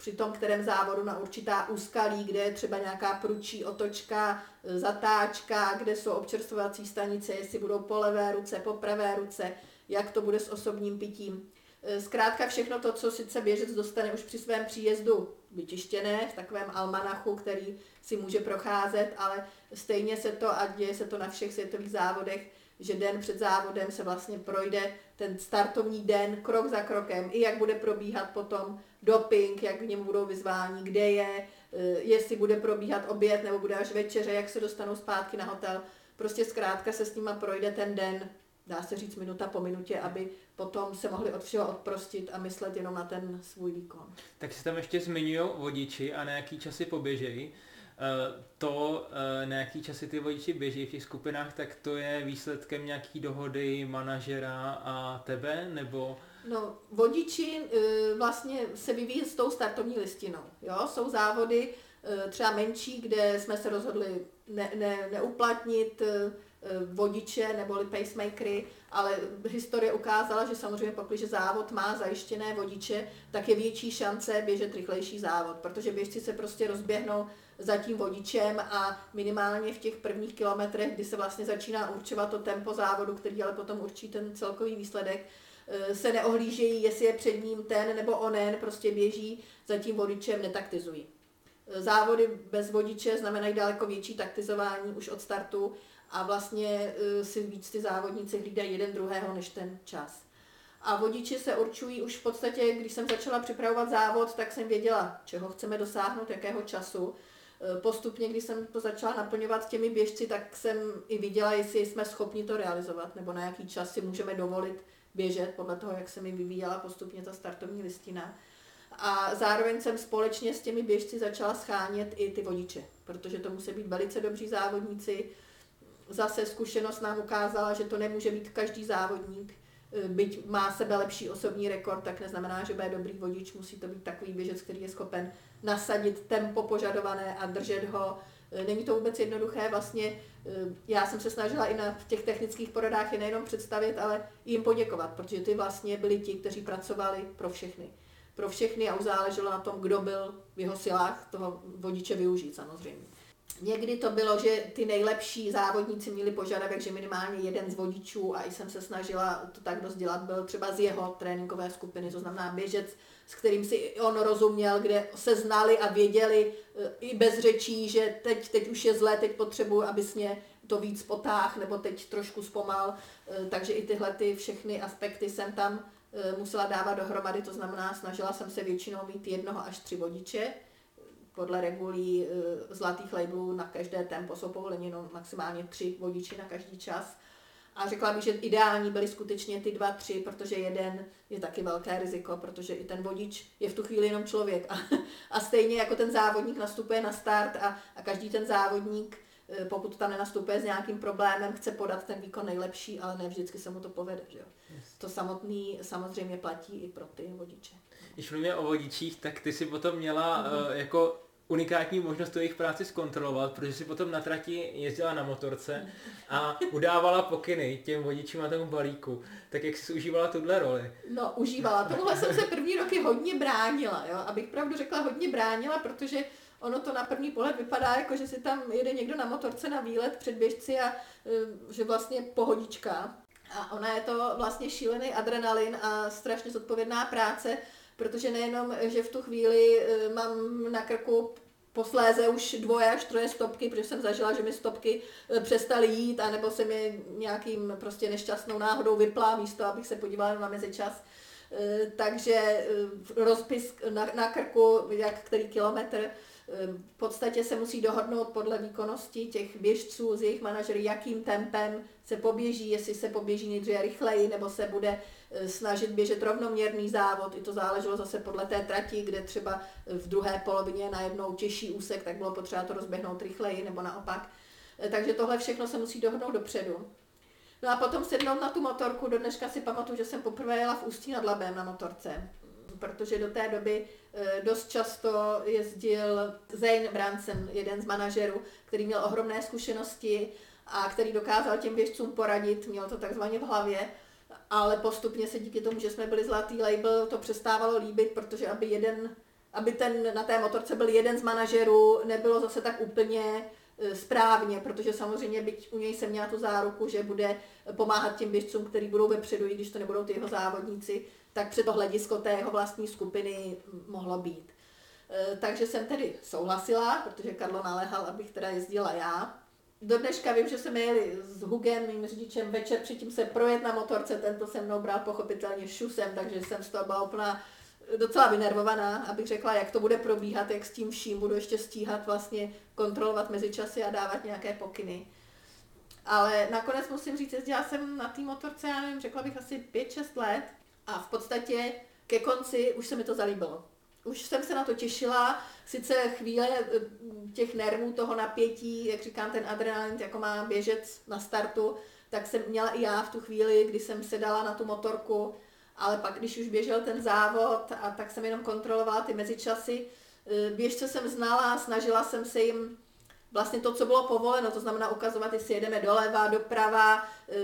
při tom kterém závodu na určitá úskalí, kde je třeba nějaká průčí otočka, e, zatáčka, kde jsou občerstvovací stanice, jestli budou po levé ruce, po pravé ruce, jak to bude s osobním pitím. E, zkrátka všechno to, co sice běžec dostane už při svém příjezdu vytištěné v takovém almanachu, který si může procházet, ale stejně se to, a děje se to na všech světových závodech, že den před závodem se vlastně projde ten startovní den krok za krokem, i jak bude probíhat potom doping, jak k němu budou vyzváni, kde je, eh, jestli bude probíhat oběd nebo bude až večeře, jak se dostanou zpátky na hotel. Prostě zkrátka se s nima projde ten den, dá se říct minuta po minutě, aby potom se mohli od všeho odprostit a myslet jenom na ten svůj výkon. Tak se tam ještě zmiňují vodiči a na jaký časy poběžejí. Eh, to, eh, na jaký časy ty vodiči běží v těch skupinách, tak to je výsledkem nějaký dohody manažera a tebe, nebo... No, vodiči eh, vlastně se vyvíjí s tou startovní listinou. Jo? Jsou závody třeba menší, kde jsme se rozhodli ne, ne, neuplatnit vodiče neboli pacemakery, ale historie ukázala, že samozřejmě pokud závod má zajištěné vodiče, tak je větší šance běžet rychlejší závod, protože běžci se prostě rozběhnou za tím vodičem a minimálně v těch prvních kilometrech, kdy se vlastně začíná určovat to tempo závodu, který ale potom určí ten celkový výsledek, eh, se neohlížejí, jestli je před ním ten nebo onen, prostě běží za tím vodičem, netaktizují. Eh, závody bez vodiče znamenají daleko větší taktizování už od startu a vlastně eh, si víc ty závodníci hlídají jeden druhého než ten čas. A vodiči se určují už v podstatě, když jsem začala připravovat závod, tak jsem věděla, čeho chceme dosáhnout, jakého času. Eh, postupně, když jsem to začala naplňovat těmi běžci, tak jsem i viděla, jestli jsme schopni to realizovat, nebo na jaký čas si můžeme dovolit běžet, podle toho, jak se mi vyvíjela postupně ta startovní listina. A zároveň jsem společně s těmi běžci začala schánět i ty vodiče, protože to musí být velice dobří závodníci. Zase zkušenost nám ukázala, že to nemůže být každý závodník, eh, byť má sebe lepší osobní rekord, tak neznamená, že bude dobrý vodič, musí to být takový běžec, který je schopen nasadit tempo požadované a držet ho. E, není to vůbec jednoduché, vlastně e, já jsem se snažila i na těch technických poradách je nejenom představit, ale jim poděkovat, protože ty vlastně byli ti, kteří pracovali pro všechny. Pro všechny a uzáleželo na tom, kdo byl v jeho silách toho vodiče využít samozřejmě. Někdy to bylo, že ty nejlepší závodníci měli požadavek, že minimálně jeden z vodičů, a i jsem se snažila to tak dost dělat, byl třeba z jeho tréninkové skupiny, to znamená běžec, s kterým si on rozuměl, kde se znali a věděli e, i bez řečí, že teď, teď už je zlé, teď potřebuji, abys mě to víc potáh, nebo teď trošku zpomal. E, takže i tyhle ty všechny aspekty jsem tam e, musela dávat dohromady, to znamená, snažila jsem se většinou mít jednoho až tři vodiče, podle regulí zlatých labelů na každé tempo jsou povoleni jenom maximálně tři vodiči na každý čas. A řekla bych, že ideální byly skutečně ty dva, tři, protože jeden je taky velké riziko, protože i ten vodič je v tu chvíli jenom člověk. A, a stejně jako ten závodník nastupuje na start a, a každý ten závodník, e, pokud tam nenastupuje s nějakým problémem, chce podat ten výkon nejlepší, ale ne vždycky se mu to povede. Že jo? Yes. To samotný samozřejmě platí i pro ty vodiče. Když mluvíme o vodičích, tak ty si potom měla mm-hmm. uh, jako unikátní možnost tu jejich práci zkontrolovat, protože si potom na trati jezdila na motorce a udávala pokyny těm vodičům a tomu balíku. Tak jak jsi užívala tuhle roli? No, užívala. Tomuhle jsem se první roky hodně bránila, jo? abych pravdu řekla hodně bránila, protože ono to na první pohled vypadá jako, že si tam jede někdo na motorce na výlet před běžci a e, že vlastně pohodička. A ona je to vlastně šílený adrenalin a strašně zodpovědná práce, protože nejenom, že v tu chvíli e, mám na krku posléze už dvoje až troje stopky, protože jsem zažila, že mi stopky e, přestaly jít, anebo se mi nějakým prostě nešťastnou náhodou vyplá místo, abych se podívala na mezičas. E, takže rozpis na, na krku, jak který kilometr, v podstatě se musí dohodnout podle výkonnosti těch běžců z jejich manažery, jakým tempem se poběží, jestli se poběží nejdříve rychleji, nebo se bude Eh, snažit běžet rovnoměrný závod. I to záleželo zase podle té trati, kde třeba v druhé polovině najednou těžší úsek, tak bylo potřeba to rozběhnout rychleji nebo naopak. Eh, takže tohle všechno se musí dohodnout dopředu. No a potom sednout na tu motorku, do dneška si pamatuju, že jsem poprvé jela v Ústí nad Labem na motorce, protože do té doby eh, dost často jezdil Zane Branson, jeden z manažerů, který měl ohromné zkušenosti a který dokázal těm běžcům poradit, měl to takzvaně v hlavě ale postupně se díky tomu, že jsme byli zlatý label, to přestávalo líbit, protože aby jeden, aby ten na té motorce byl jeden z manažerů, nebylo zase tak úplně e, správně, protože samozřejmě byť u něj jsem měla tu záruku, že bude pomáhat těm běžcům, kteří budou vepředu, i když to nebudou ty jeho závodníci, tak při to hledisko té jeho vlastní skupiny mohlo být. E, takže jsem tedy souhlasila, protože Karlo naléhal, abych teda jezdila já do dneška vím, že jsme jeli s Hugem, mým řidičem, večer předtím se projet na motorce, tento se mnou bral pochopitelně šusem, takže jsem z toho byla úplná docela vynervovaná, abych řekla, jak to bude probíhat, jak s tím vším budu ještě stíhat vlastně kontrolovat mezičasy a dávat nějaké pokyny. Ale nakonec musím říct, jezdila jsem na té motorce, já nevím, řekla bych asi 5-6 let a v podstatě ke konci už se mi to zalíbilo už jsem se na to těšila, sice chvíle eh, těch nervů, toho napětí, jak říkám, ten adrenalin, jako má běžec na startu, tak jsem měla i já v tu chvíli, kdy jsem sedala na tu motorku, ale pak, když už běžel ten závod, a tak jsem jenom kontrolovala ty mezičasy, eh, běžce jsem znala, snažila jsem se jim vlastně to, co bylo povoleno, to znamená ukazovat, jestli jedeme doleva, doprava, eh,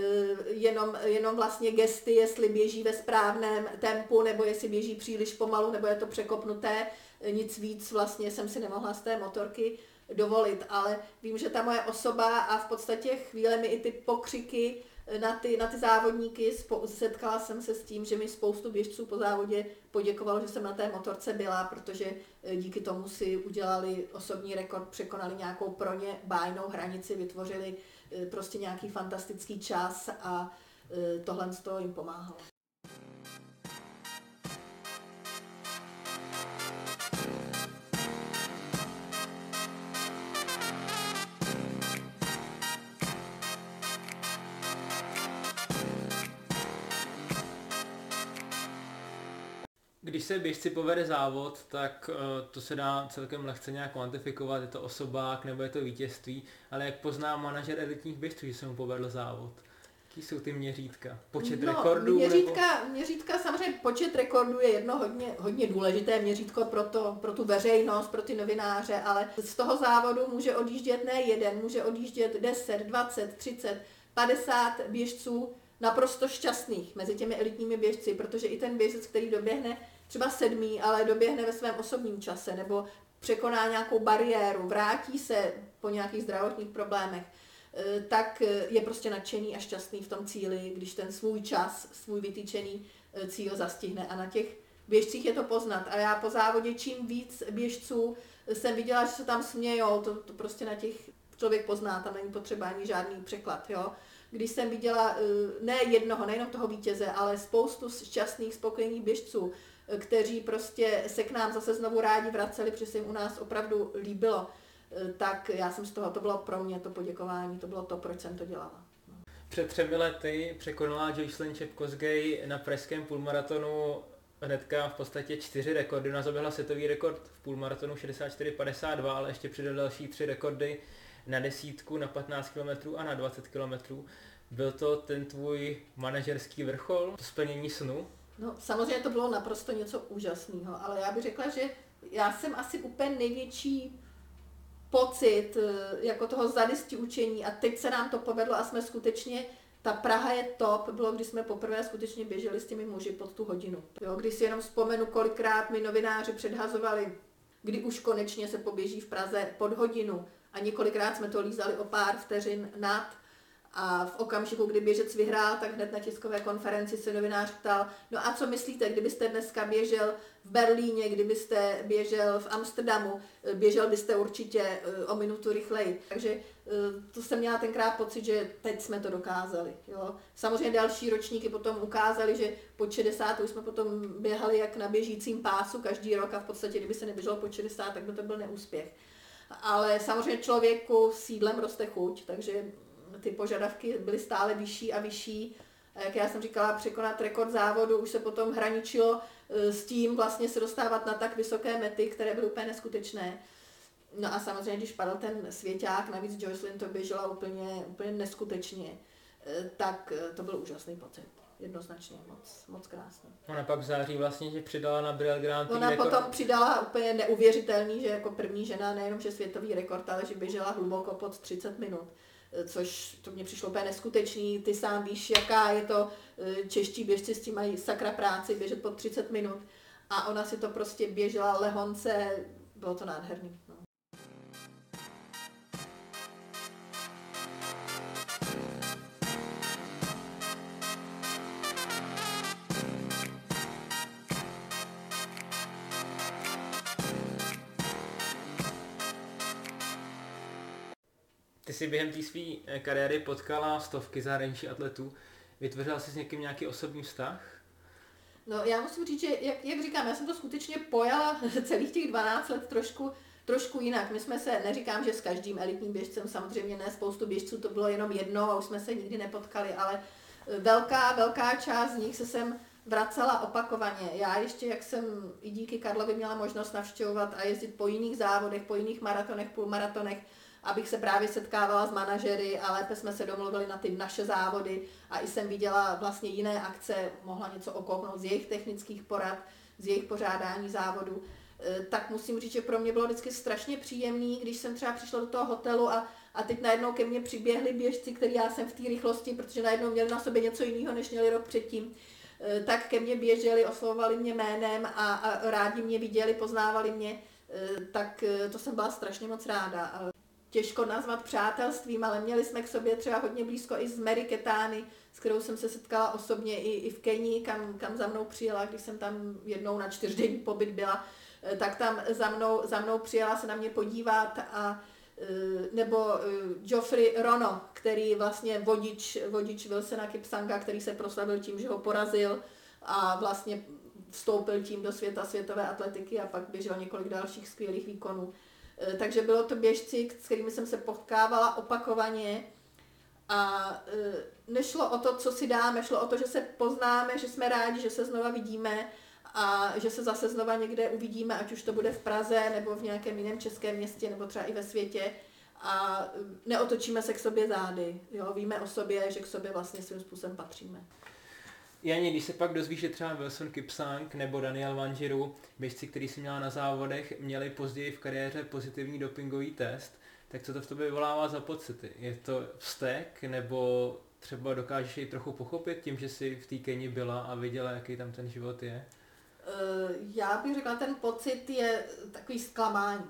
jenom, jenom vlastně gesty, jestli běží ve správném tempu, nebo jestli běží příliš pomalu, nebo je to překopnuté, nic víc vlastně jsem si nemohla z té motorky dovolit, ale vím, že ta moje osoba a v podstatě chvíle mi i ty pokřiky na ty, na ty závodníky, setkala jsem se s tím, že mi spoustu běžců po závodě poděkovalo, že jsem na té motorce byla, protože eh, díky tomu si udělali osobní rekord, překonali nějakou pro ně bájnou hranici, vytvořili eh, prostě nějaký fantastický čas a eh, tohle z toho jim pomáhalo. Když se běžci povede závod, tak uh, to se dá celkem lehce nějak kvantifikovat, je to osobák nebo je to vítězství, ale jak pozná manažer elitních běžců, že se mu povedl závod? Jaký jsou ty měřítka? Počet no, rekordů? Měřítka, nebo... měřítka, samozřejmě počet rekordů je jedno hodně, hodně důležité měřítko pro, to, pro tu veřejnost, pro ty novináře, ale z toho závodu může odjíždět ne jeden, může odjíždět 10, 20, 30, 50 běžců naprosto šťastných mezi těmi elitními běžci, protože i ten běžec, který doběhne třeba sedmý, ale doběhne ve svém osobním čase, nebo překoná nějakou bariéru, vrátí se po nějakých zdravotních problémech, eh, tak eh, je prostě nadšený a šťastný v tom cíli, když ten svůj čas, svůj vytýčený eh, cíl zastihne. A na těch běžcích je to poznat. A já po závodě čím víc běžců jsem viděla, že se tam smějou, to, to prostě na těch člověk pozná, tam není potřeba ani žádný překlad, jo. Když jsem viděla ne jednoho, nejenom toho vítěze, ale spoustu šťastných, spokojených běžců, kteří prostě se k nám zase znovu rádi vraceli, protože se jim u nás opravdu líbilo, eh, tak já jsem z toho, to bylo pro mě to poděkování, to bylo to, proč jsem to dělala. Před třemi lety překonala Joycelyn Čepkosgej na pražském půlmaratonu hnedka v podstatě čtyři rekordy. Ona zaběhla světový rekord v půlmaratonu 64-52, ale ještě přidal další tři rekordy na desítku, na 15 km a na 20 km. Byl to ten tvůj manažerský vrchol, to splnění snu? No, samozřejmě to bylo naprosto něco úžasného, ale já bych řekla, že já jsem asi úplně největší pocit eh, jako toho zadisti učení a teď se nám to povedlo a jsme skutečně, ta Praha je top, bylo, když jsme poprvé skutečně běželi s těmi muži pod tu hodinu. Jo, když si jenom vzpomenu, kolikrát mi novináři předhazovali, kdy už konečně se poběží v Praze pod hodinu a několikrát jsme to lízali o pár vteřin nad, a v okamžiku, kdy běžec vyhrál, tak hned na tiskové konferenci se novinář ptal, no a co myslíte, kdybyste dneska běžel v Berlíně, kdybyste běžel v Amsterdamu, běžel byste určitě eh, o minutu rychleji. Takže eh, to jsem měla tenkrát pocit, že teď jsme to dokázali. Jo. Samozřejmě další ročníky potom ukázali, že po 60 už jsme potom běhali jak na běžícím pásu každý rok a v podstatě, kdyby se neběželo po 60, tak by to byl neúspěch. Ale samozřejmě člověku sídlem roste chuť, takže ty požadavky byly stále vyšší a vyšší. Jak já jsem říkala, překonat rekord závodu už se potom hraničilo e, s tím vlastně se dostávat na tak vysoké mety, které byly úplně neskutečné. No a samozřejmě, když padl ten svěťák, navíc Joycelyn to běžela úplně, úplně neskutečně, e, tak e, to byl úžasný pocit. Jednoznačně, moc, moc krásný. Ona pak v září vlastně že přidala na Brill Grand Ona rekord. potom přidala úplně neuvěřitelný, že jako první žena nejenom, že světový rekord, ale že běžela hluboko pod 30 minut což to mě přišlo úplně neskutečný. Ty sám víš, jaká je to, eh, čeští běžci s tím mají sakra práci, běžet po 30 minut. A ona si to prostě běžela lehonce, bylo to nádherný. Během té své eh, kariéry potkala stovky zahraničních atletů. Vytvořila jsi s někým nějaký osobní vztah? No já musím říct, že jak, jak říkám, já jsem to skutečně pojala (laughs) celých těch 12 let trošku, trošku jinak. My jsme se, neříkám, že s každým elitním běžcem, samozřejmě ne, spoustu běžců to bylo jenom jedno a už jsme se nikdy nepotkali, ale eh, velká, velká část z nich se sem vracela opakovaně. Já ještě, jak jsem i díky Karlovi měla možnost navštěvovat a jezdit po jiných závodech, po jiných maratonech, půlmaratonech, abych se právě setkávala s manažery a lépe jsme se domluvili na ty naše závody a i jsem viděla vlastně jiné akce, mohla něco okouknout z jejich technických porad, z jejich pořádání závodu, e, tak musím říct, že pro mě bylo vždycky strašně příjemný, když jsem třeba přišla do toho hotelu a, a teď najednou ke mně přiběhli běžci, který já jsem v té rychlosti, protože najednou měli na sobě něco jiného, než měli rok předtím, e, tak ke mně běželi, oslovovali mě jménem a, a rádi mě viděli, poznávali mě, e, tak to jsem byla strašně moc ráda těžko nazvat přátelstvím, ale měli jsme k sobě třeba hodně blízko i z Mary Ketány, s kterou jsem se setkala osobně i, i v Kenii, kam, kam za mnou přijela, když jsem tam jednou na čtyřdenní pobyt byla, eh, tak tam za mnou, za mnou přijela se na mě podívat a eh, nebo eh, Geoffrey Rono, který vlastně vodič, vodič Wilsona Kipsanga, který se proslavil tím, že ho porazil a vlastně vstoupil tím do světa světové atletiky a pak běžel několik dalších skvělých výkonů. Eh, takže bylo to běžci, s kterými jsem se potkávala opakovaně a eh, nešlo o to, co si dáme, šlo o to, že se poznáme, že jsme rádi, že se znova vidíme a že se zase znova někde uvidíme, ať už to bude v Praze nebo v nějakém jiném českém městě nebo třeba i ve světě a eh, neotočíme se k sobě zády. Jo? Víme o sobě, že k sobě vlastně svým způsobem patříme. Janě, když se pak dozvíš, že třeba Wilson Kipsang nebo Daniel Vanžiru, běžci, který si měla na závodech, měli později v kariéře pozitivní dopingový test, tak co to v tobě vyvolává za pocity? Je to vztek, nebo třeba dokážeš jej trochu pochopit tím, že jsi v té Keni byla a viděla, jaký tam ten život je? Eh, já bych řekla, ten pocit je takový zklamání.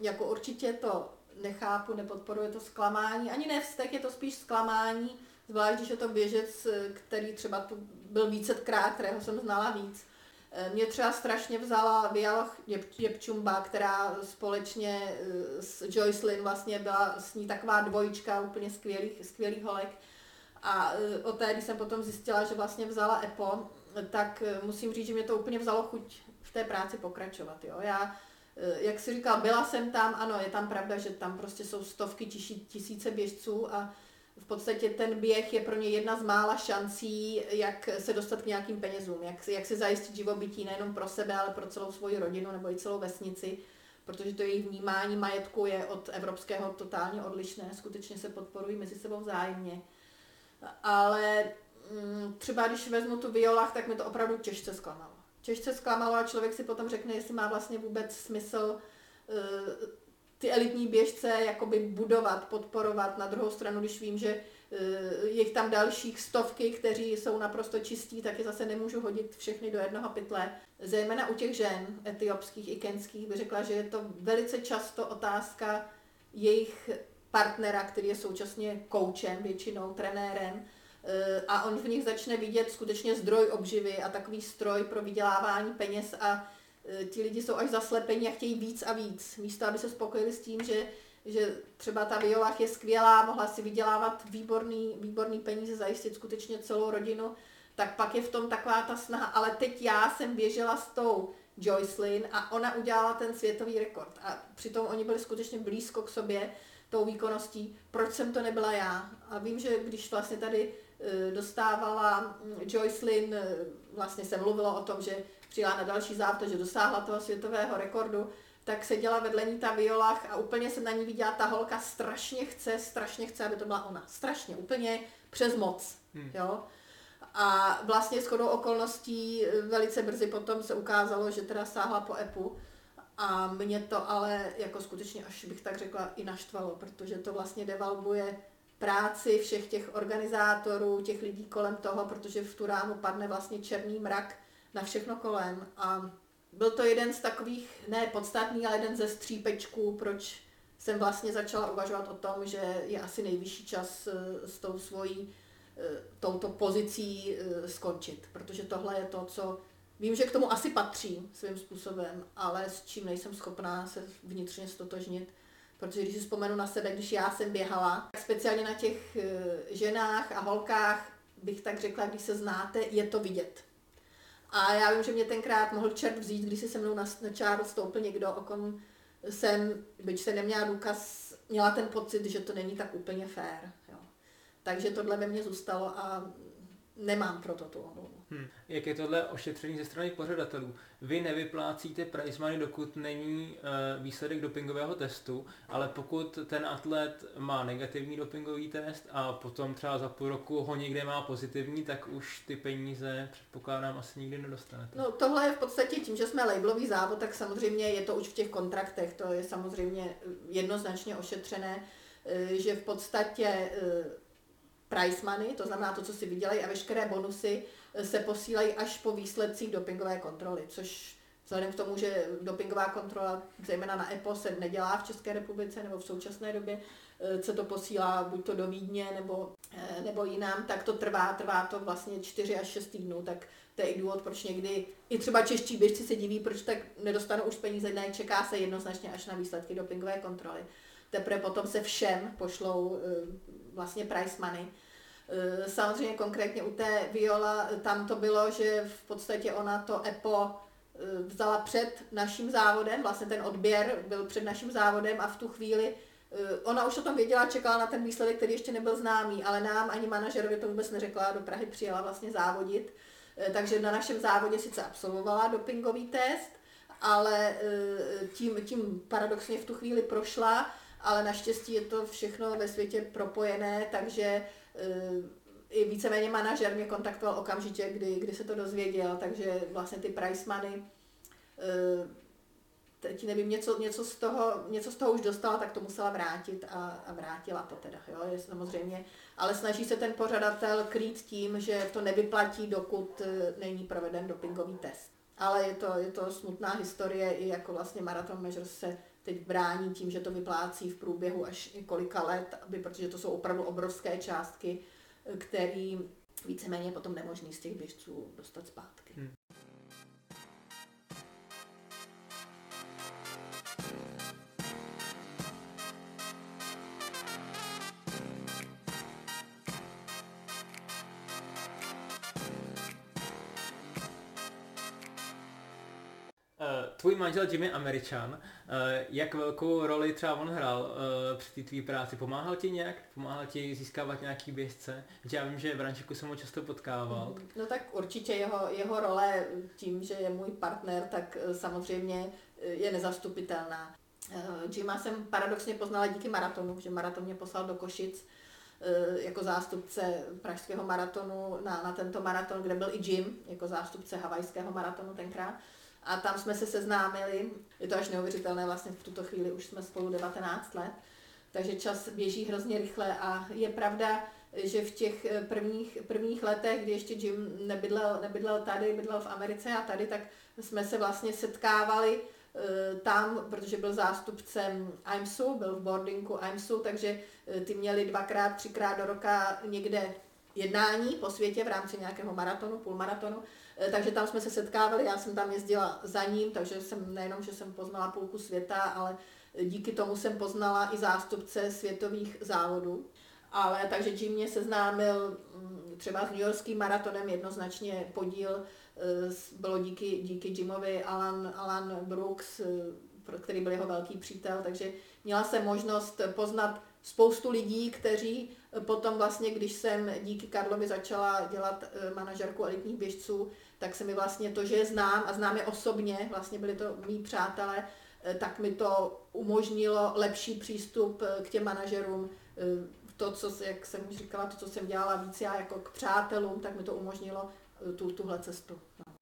jako určitě to nechápu, nepodporuje to zklamání, ani ne vztek, je to spíš zklamání, zvlášť když je to běžec, který třeba tu byl vícetkrát, kterého jsem znala víc. Eh, mě třeba strašně vzala Vialoch Jepčumba, která společně eh, s Joycelyn vlastně byla s ní taková dvojička úplně skvělých, skvělých holek. A eh, o té, když jsem potom zjistila, že vlastně vzala EPO, tak musím říct, že mě to úplně vzalo chuť v té práci pokračovat. Jo. Já, jak si říkal, byla jsem tam, ano, je tam pravda, že tam prostě jsou stovky, tisíce běžců a v podstatě ten běh je pro ně jedna z mála šancí, jak se dostat k nějakým penězům, jak, jak si zajistit živobytí nejenom pro sebe, ale pro celou svoji rodinu nebo i celou vesnici, protože to jejich vnímání majetku je od evropského totálně odlišné, skutečně se podporují mezi sebou vzájemně. Ale mm, třeba když vezmu tu violach, tak mi to opravdu těžce zklamalo. Těžce zklamalo a člověk si potom řekne, jestli má vlastně vůbec smysl uh, ty elitní běžce jakoby budovat, podporovat. Na druhou stranu, když vím, že eh, je tam dalších stovky, kteří jsou naprosto čistí, tak je zase nemůžu hodit všechny do jednoho pytle. Zejména u těch žen etiopských i kenských bych řekla, že je to velice často otázka jejich partnera, který je současně koučem, většinou trenérem, eh, a on v nich začne vidět skutečně zdroj obživy a takový stroj pro vydělávání peněz a ti lidi jsou až zaslepení a chtějí víc a víc, místo aby se spokojili s tím, že, že třeba ta Violach je skvělá, mohla si vydělávat výborný, výborný peníze, zajistit skutečně celou rodinu, tak pak je v tom taková ta snaha, ale teď já jsem běžela s tou Joycelyn a ona udělala ten světový rekord. A přitom oni byli skutečně blízko k sobě tou výkonností, proč jsem to nebyla já. A vím, že když vlastně tady eh, dostávala hm, Joycelyn, eh, vlastně se mluvilo o tom, že přijela na další závod, že dosáhla toho světového rekordu, tak seděla vedle ní ta Violach a úplně se na ní viděla ta holka strašně chce, strašně chce, aby to byla ona. Strašně, úplně přes moc. Hmm. Jo? A vlastně shodou okolností eh, velice brzy potom se ukázalo, že teda sáhla po EPU. A mě to ale jako skutečně, až bych tak řekla, i naštvalo, protože to vlastně devalvuje práci všech těch organizátorů, těch lidí kolem toho, protože v tu ránu padne vlastně černý mrak na všechno kolem. A byl to jeden z takových, ne podstatný, ale jeden ze střípečků, proč jsem vlastně začala uvažovat o tom, že je asi nejvyšší čas eh, s tou svojí eh, touto pozicí eh, skončit, protože tohle je to, co vím, že k tomu asi patří svým způsobem, ale s čím nejsem schopná se vnitřně stotožnit, protože když si vzpomenu na sebe, když já jsem běhala, speciálně na těch ženách a holkách, bych tak řekla, když se znáte, je to vidět. A já vím, že mě tenkrát mohl čert vzít, když si se mnou na, na čáru stoupil někdo, o kom jsem, byť se neměla důkaz, měla ten pocit, že to není tak úplně fair. Jo. Takže tohle ve mně zůstalo a nemám proto tu omluvu. Hmm. Jak je tohle ošetření ze strany pořadatelů? Vy nevyplácíte prize money, dokud není uh, výsledek dopingového testu, ale pokud ten atlet má negativní dopingový test a potom třeba za půl roku ho někde má pozitivní, tak už ty peníze předpokládám asi nikdy nedostanete. No tohle je v podstatě tím, že jsme labelový závod, tak samozřejmě je to už v těch kontraktech, to je samozřejmě jednoznačně ošetřené, eh, že v podstatě eh, price money, to znamená to, co si vydělají a veškeré bonusy eh, se posílají až po výsledcích dopingové kontroly, což vzhledem k tomu, že dopingová kontrola, zejména na EPO, se nedělá v České republice nebo v současné době, eh, se to posílá buď to do Vídně nebo, eh, nebo jinam, tak to trvá, trvá to vlastně 4 až 6 týdnů, tak to je i důvod, proč někdy i třeba čeští běžci se diví, proč tak nedostanou už peníze, ne, čeká se jednoznačně až na výsledky dopingové kontroly. Teprve potom se všem pošlou vlastně price money. E, samozřejmě konkrétně u té Viola tam to bylo, že v podstatě ona to EPO e, vzala před naším závodem, vlastně ten odběr byl před naším závodem a v tu chvíli ona už o tom věděla, čekala na ten výsledek, který ještě nebyl známý, ale nám ani manažerovi to vůbec neřekla, do Prahy přijela vlastně závodit, takže na našem závodě sice absolvovala dopingový test, ale tím, tím paradoxně v tu chvíli prošla ale naštěstí je to všechno ve světě propojené, takže eh, i víceméně manažer mě kontaktoval okamžitě, kdy, kdy se to dozvěděl, takže vlastně ty price money, eh, teď nevím, něco, něco, z toho, něco z toho už dostala, tak to musela vrátit a, a vrátila to teda, jo, je samozřejmě, ale snaží se ten pořadatel krýt tím, že to nevyplatí, dokud eh, není proveden dopingový test. Ale je to, je to smutná historie, i jako vlastně Marathon Measures se teď brání tím, že to vyplácí v průběhu až několika let, aby, protože to jsou opravdu obrovské částky, který víceméně potom nemožný z těch běžců dostat zpátky. Hmm. Tvůj manžel Jimmy Američan, eh, jak velkou roli třeba on hrál eh, při té tvý práci? Pomáhal ti nějak? Pomáhal ti získávat nějaký běžce? Že já vím, že v Brančiku jsem ho často potkával. Mhm. No tak určitě jeho, jeho role tím, že je můj partner, tak eh, samozřejmě je nezastupitelná. Jima jsem paradoxně poznala díky maratonu, že maraton mě poslal do Košic jako zástupce pražského maratonu na, na tento maraton, kde byl i Jim, jako zástupce havajského maratonu tenkrát a tam jsme se seznámili. Je to až neuvěřitelné, vlastně v tuto chvíli už jsme spolu 19 let, takže čas běží hrozně rychle a je pravda, že v těch eh, prvních, prvních letech, kdy ještě Jim nebydlel, nebydlel tady, bydlel v Americe a tady, tak jsme se vlastně setkávali eh, tam, protože byl zástupcem IMSU, byl v boardingu IMSU, takže eh, ty měli dvakrát, třikrát do roka někde jednání po světě v rámci nějakého maratonu, půlmaratonu takže tam jsme se setkávali, já jsem tam jezdila za ním, takže jsem nejenom, že jsem poznala půlku světa, ale díky tomu jsem poznala i zástupce světových závodů. Ale takže Jim mě seznámil mm, třeba s New Yorkským maratonem jednoznačně podíl eh, bylo díky, díky Jimovi Alan, Alan Brooks, eh, který byl jeho velký přítel, takže měla jsem možnost poznat spoustu lidí, kteří potom vlastně, když jsem díky Karlovi začala dělat manažerku elitních běžců, tak se mi vlastně to, že je znám a znám je osobně, vlastně byli to mý přátelé, eh, tak mi to umožnilo lepší přístup eh, k těm manažerům. Eh, to, co, jak jsem už říkala, to, co jsem dělala víc já jako k přátelům, tak mi to umožnilo tu, tuhle cestu. No.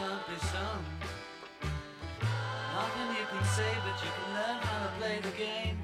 Can't be sung. Nothing you can say, but you can learn how to play the game.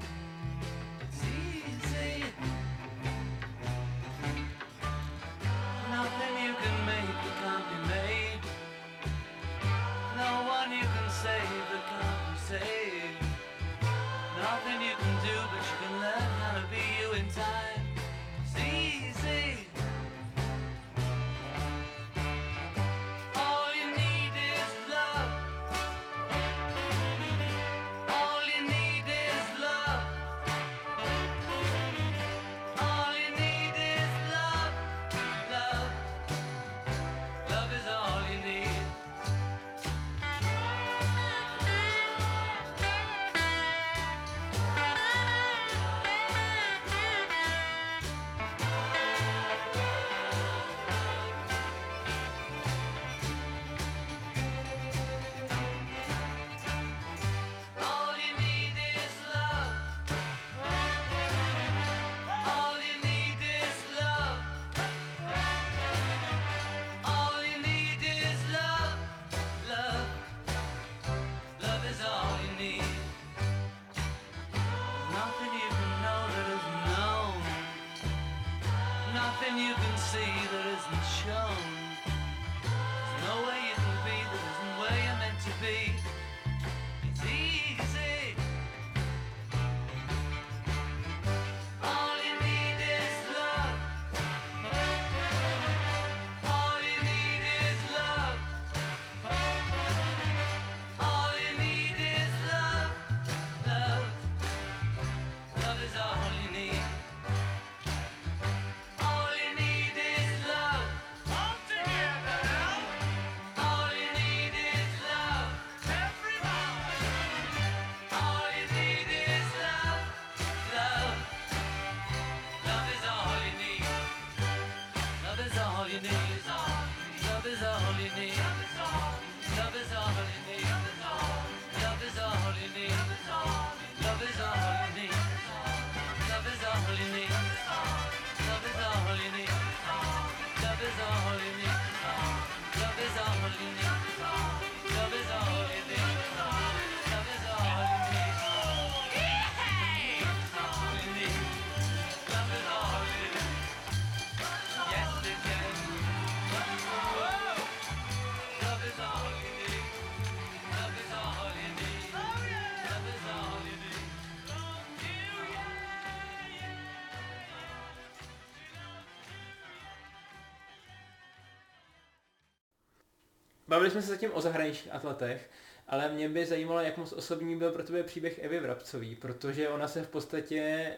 Bavili jsme se zatím o zahraničních atletech, ale mě by zajímalo, jak moc osobní byl pro tebe příběh Evy Vrabcový, protože ona se v podstatě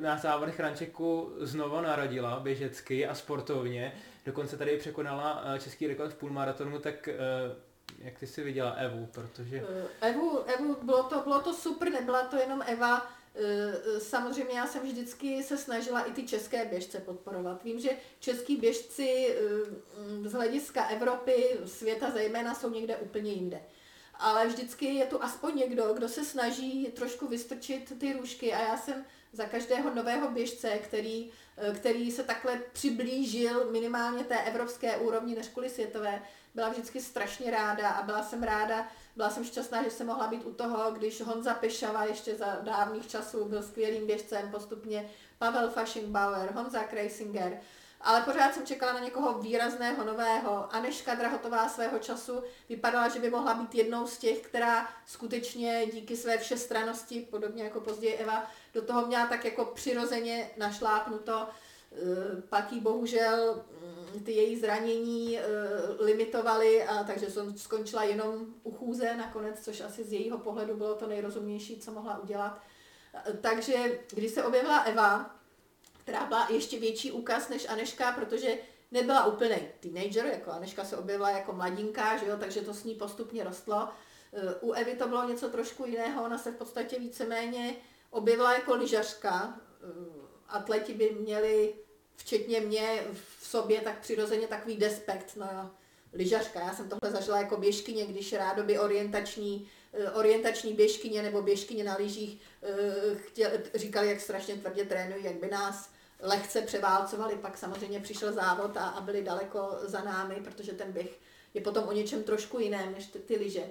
na závodech Rančeku znovu narodila běžecky a sportovně. Dokonce tady překonala eh, český rekord v půlmaratonu, tak eh, jak ty jsi viděla Evu, protože... Eh, Evu, Evu bylo, to, bylo to super, nebyla to jenom Eva, Samozřejmě já jsem vždycky se snažila i ty české běžce podporovat. Vím, že český běžci z hlediska Evropy, světa zejména, jsou někde úplně jinde ale vždycky je tu aspoň někdo, kdo se snaží trošku vystrčit ty růžky a já jsem za každého nového běžce, který, eh, který se takhle přiblížil minimálně té evropské úrovni než kvůli světové, byla vždycky strašně ráda a byla jsem ráda, byla jsem šťastná, že jsem mohla být u toho, když Honza Pešava ještě za dávných časů byl skvělým běžcem, postupně Pavel Faschingbauer, Honza Kreisinger, ale pořád jsem čekala na někoho výrazného, nového. Aneška Drahotová svého času vypadala, že by mohla být jednou z těch, která skutečně díky své všestranosti, podobně jako později Eva, do toho měla tak jako přirozeně našlápnuto. Eh, pak jí bohužel mm, ty její zranění eh, limitovaly, a takže jsem skončila jenom u chůze nakonec, což asi z jejího pohledu bylo to nejrozumnější, co mohla udělat. Eh, takže když se objevila Eva, která byla ještě větší úkaz než Aneška, protože nebyla úplný teenager, jako Aneška se objevila jako mladinka, že jo, takže to s ní postupně rostlo. U Evy to bylo něco trošku jiného, ona se v podstatě víceméně objevila jako lyžařka. Eh, atleti by měli, včetně mě, v sobě tak přirozeně takový despekt, no lyžařka. Já jsem tohle zažila jako běžkyně, když rádoby orientační, eh, orientační běžkyně nebo běžkyně na lyžích chtěl, říkali, jak strašně tvrdě trénují, jak by nás lehce převálcovali, pak samozřejmě přišel závod a, a byli daleko za námi, protože ten běh je potom o něčem trošku jiném než ty, ty lyže.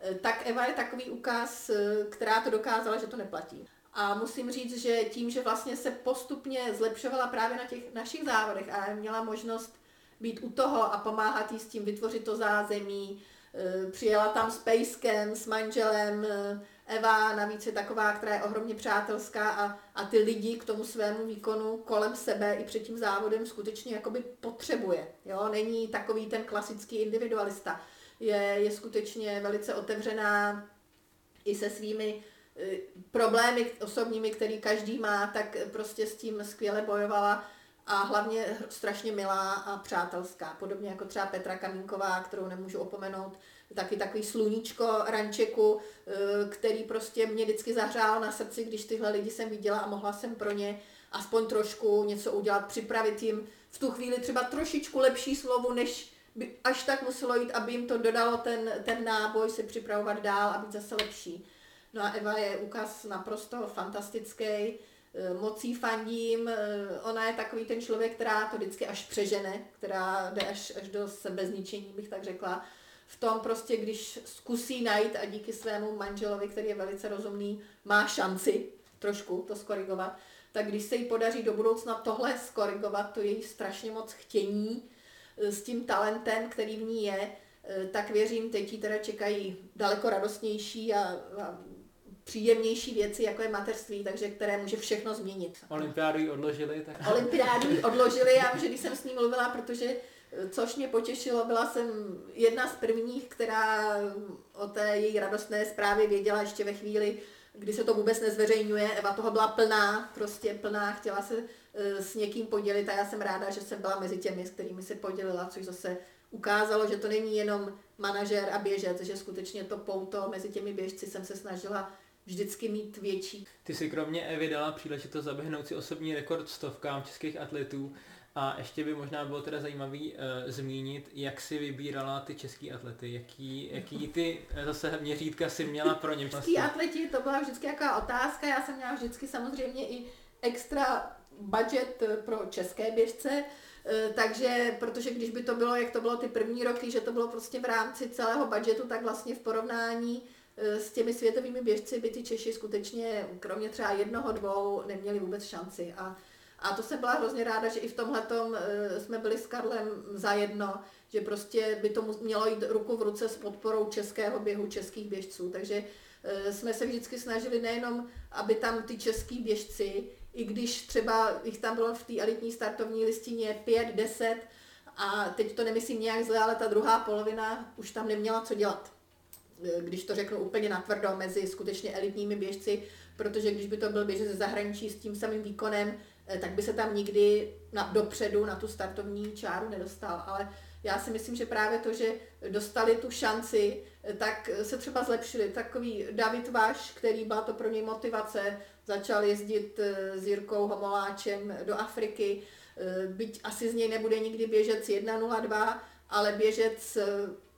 E, tak Eva je takový ukaz, která to dokázala, že to neplatí. A musím říct, že tím, že vlastně se postupně zlepšovala právě na těch našich závodech a měla možnost být u toho a pomáhat jí s tím vytvořit to zázemí, e, přijela tam s Pejskem, s manželem, Eva navíc je taková, která je ohromně přátelská a, a ty lidi k tomu svému výkonu kolem sebe i před tím závodem skutečně jakoby potřebuje. Jo? Není takový ten klasický individualista. Je, je skutečně velice otevřená i se svými e, problémy osobními, který každý má, tak prostě s tím skvěle bojovala a hlavně strašně milá a přátelská. Podobně jako třeba Petra Kamínková, kterou nemůžu opomenout, taky takový sluníčko rančeku, eh, který prostě mě vždycky zahřál na srdci, když tyhle lidi jsem viděla a mohla jsem pro ně aspoň trošku něco udělat, připravit jim v tu chvíli třeba trošičku lepší slovo, než by až tak muselo jít, aby jim to dodalo ten, ten náboj se připravovat dál a být zase lepší. No a Eva je úkaz naprosto fantastický, eh, mocí fandím, eh, ona je takový ten člověk, která to vždycky až přežene, která jde až, až do sebezničení, bych tak řekla. V tom prostě, když zkusí najít a díky svému manželovi, který je velice rozumný, má šanci trošku to skorigovat, tak když se jí podaří do budoucna tohle skorigovat, to její strašně moc chtění eh, s tím talentem, který v ní je, tak věřím, teď jí teda čekají daleko radostnější a, a příjemnější věci, jako je mateřství, takže které může všechno změnit. Olympiádu ji odložili. Tak... Olympiádu ji odložili, já že když jsem s ní mluvila, protože což mě potěšilo. Byla jsem jedna z prvních, která o té její radostné zprávě věděla ještě ve chvíli, kdy se to vůbec nezveřejňuje. Eva toho byla plná, prostě plná, chtěla se e, s někým podělit a já jsem ráda, že jsem byla mezi těmi, s kterými se podělila, což zase ukázalo, že to není jenom manažer a běžec, že skutečně to pouto mezi těmi běžci jsem se snažila vždycky mít větší. Ty si kromě Evy dala příležitost zaběhnout si osobní rekord stovkám českých atletů. A ještě by možná bylo teda zajímavý uh, zmínit, jak si vybírala ty český atlety, jaký, jaký ty uh, zase měřítka si měla pro ně. (laughs) Český atleti, to byla vždycky jaká otázka, já jsem měla vždycky samozřejmě i extra budget pro české běžce, takže, protože když by to bylo, jak to bylo ty první roky, že to bylo prostě v rámci celého budgetu, tak vlastně v porovnání s těmi světovými běžci by ty Češi skutečně, kromě třeba jednoho, dvou, neměli vůbec šanci. A a to jsem byla hrozně ráda, že i v tomhle eh, jsme byli s Karlem zajedno, že prostě by to mělo jít ruku v ruce s podporou českého běhu, českých běžců. Takže eh, jsme se vždycky snažili nejenom, aby tam ty český běžci, i když třeba jich tam bylo v té elitní startovní listině 5, 10, A teď to nemyslím nějak zle, ale ta druhá polovina už tam neměla co dělat. Když to řeknu úplně natvrdo, mezi skutečně elitními běžci, protože když by to byl běžec ze zahraničí s tím samým výkonem, e, tak by se tam nikdy na, dopředu na tu startovní čáru nedostal. Ale já si myslím, že právě to, že dostali tu šanci, e, tak se třeba zlepšili. Takový David Vaš, který byla to pro něj motivace, začal jezdit s Jirkou Homoláčem do Afriky, byť asi z něj nebude nikdy běžec 1.02, ale běžec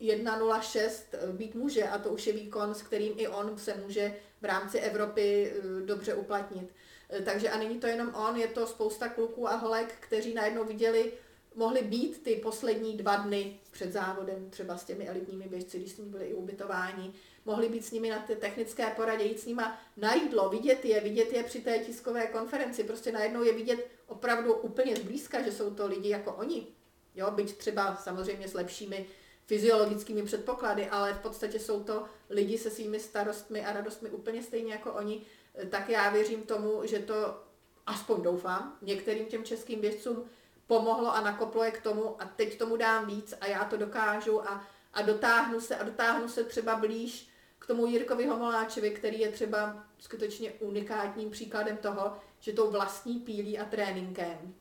1.06 být může a to už je výkon, s kterým i on se může v rámci Evropy eh, dobře uplatnit. Eh, takže a není to jenom on, je to spousta kluků a holek, kteří najednou viděli, mohli být ty poslední dva dny před závodem, třeba s těmi elitními běžci, když s nimi byli i ubytováni, mohli být s nimi na té technické poradě, jít s nimi na jídlo, vidět je, vidět je při té tiskové konferenci, prostě najednou je vidět opravdu úplně zblízka, že jsou to lidi jako oni. Jo, byť třeba samozřejmě s lepšími fyziologickými předpoklady, ale v podstatě jsou to lidi se svými starostmi a radostmi úplně stejně jako oni, tak já věřím tomu, že to, aspoň doufám, některým těm českým běžcům pomohlo a nakoplo je k tomu a teď tomu dám víc a já to dokážu a, a dotáhnu se a dotáhnu se třeba blíž k tomu Jirkovi Homoláčevi, který je třeba skutečně unikátním příkladem toho, že tou vlastní pílí a tréninkem,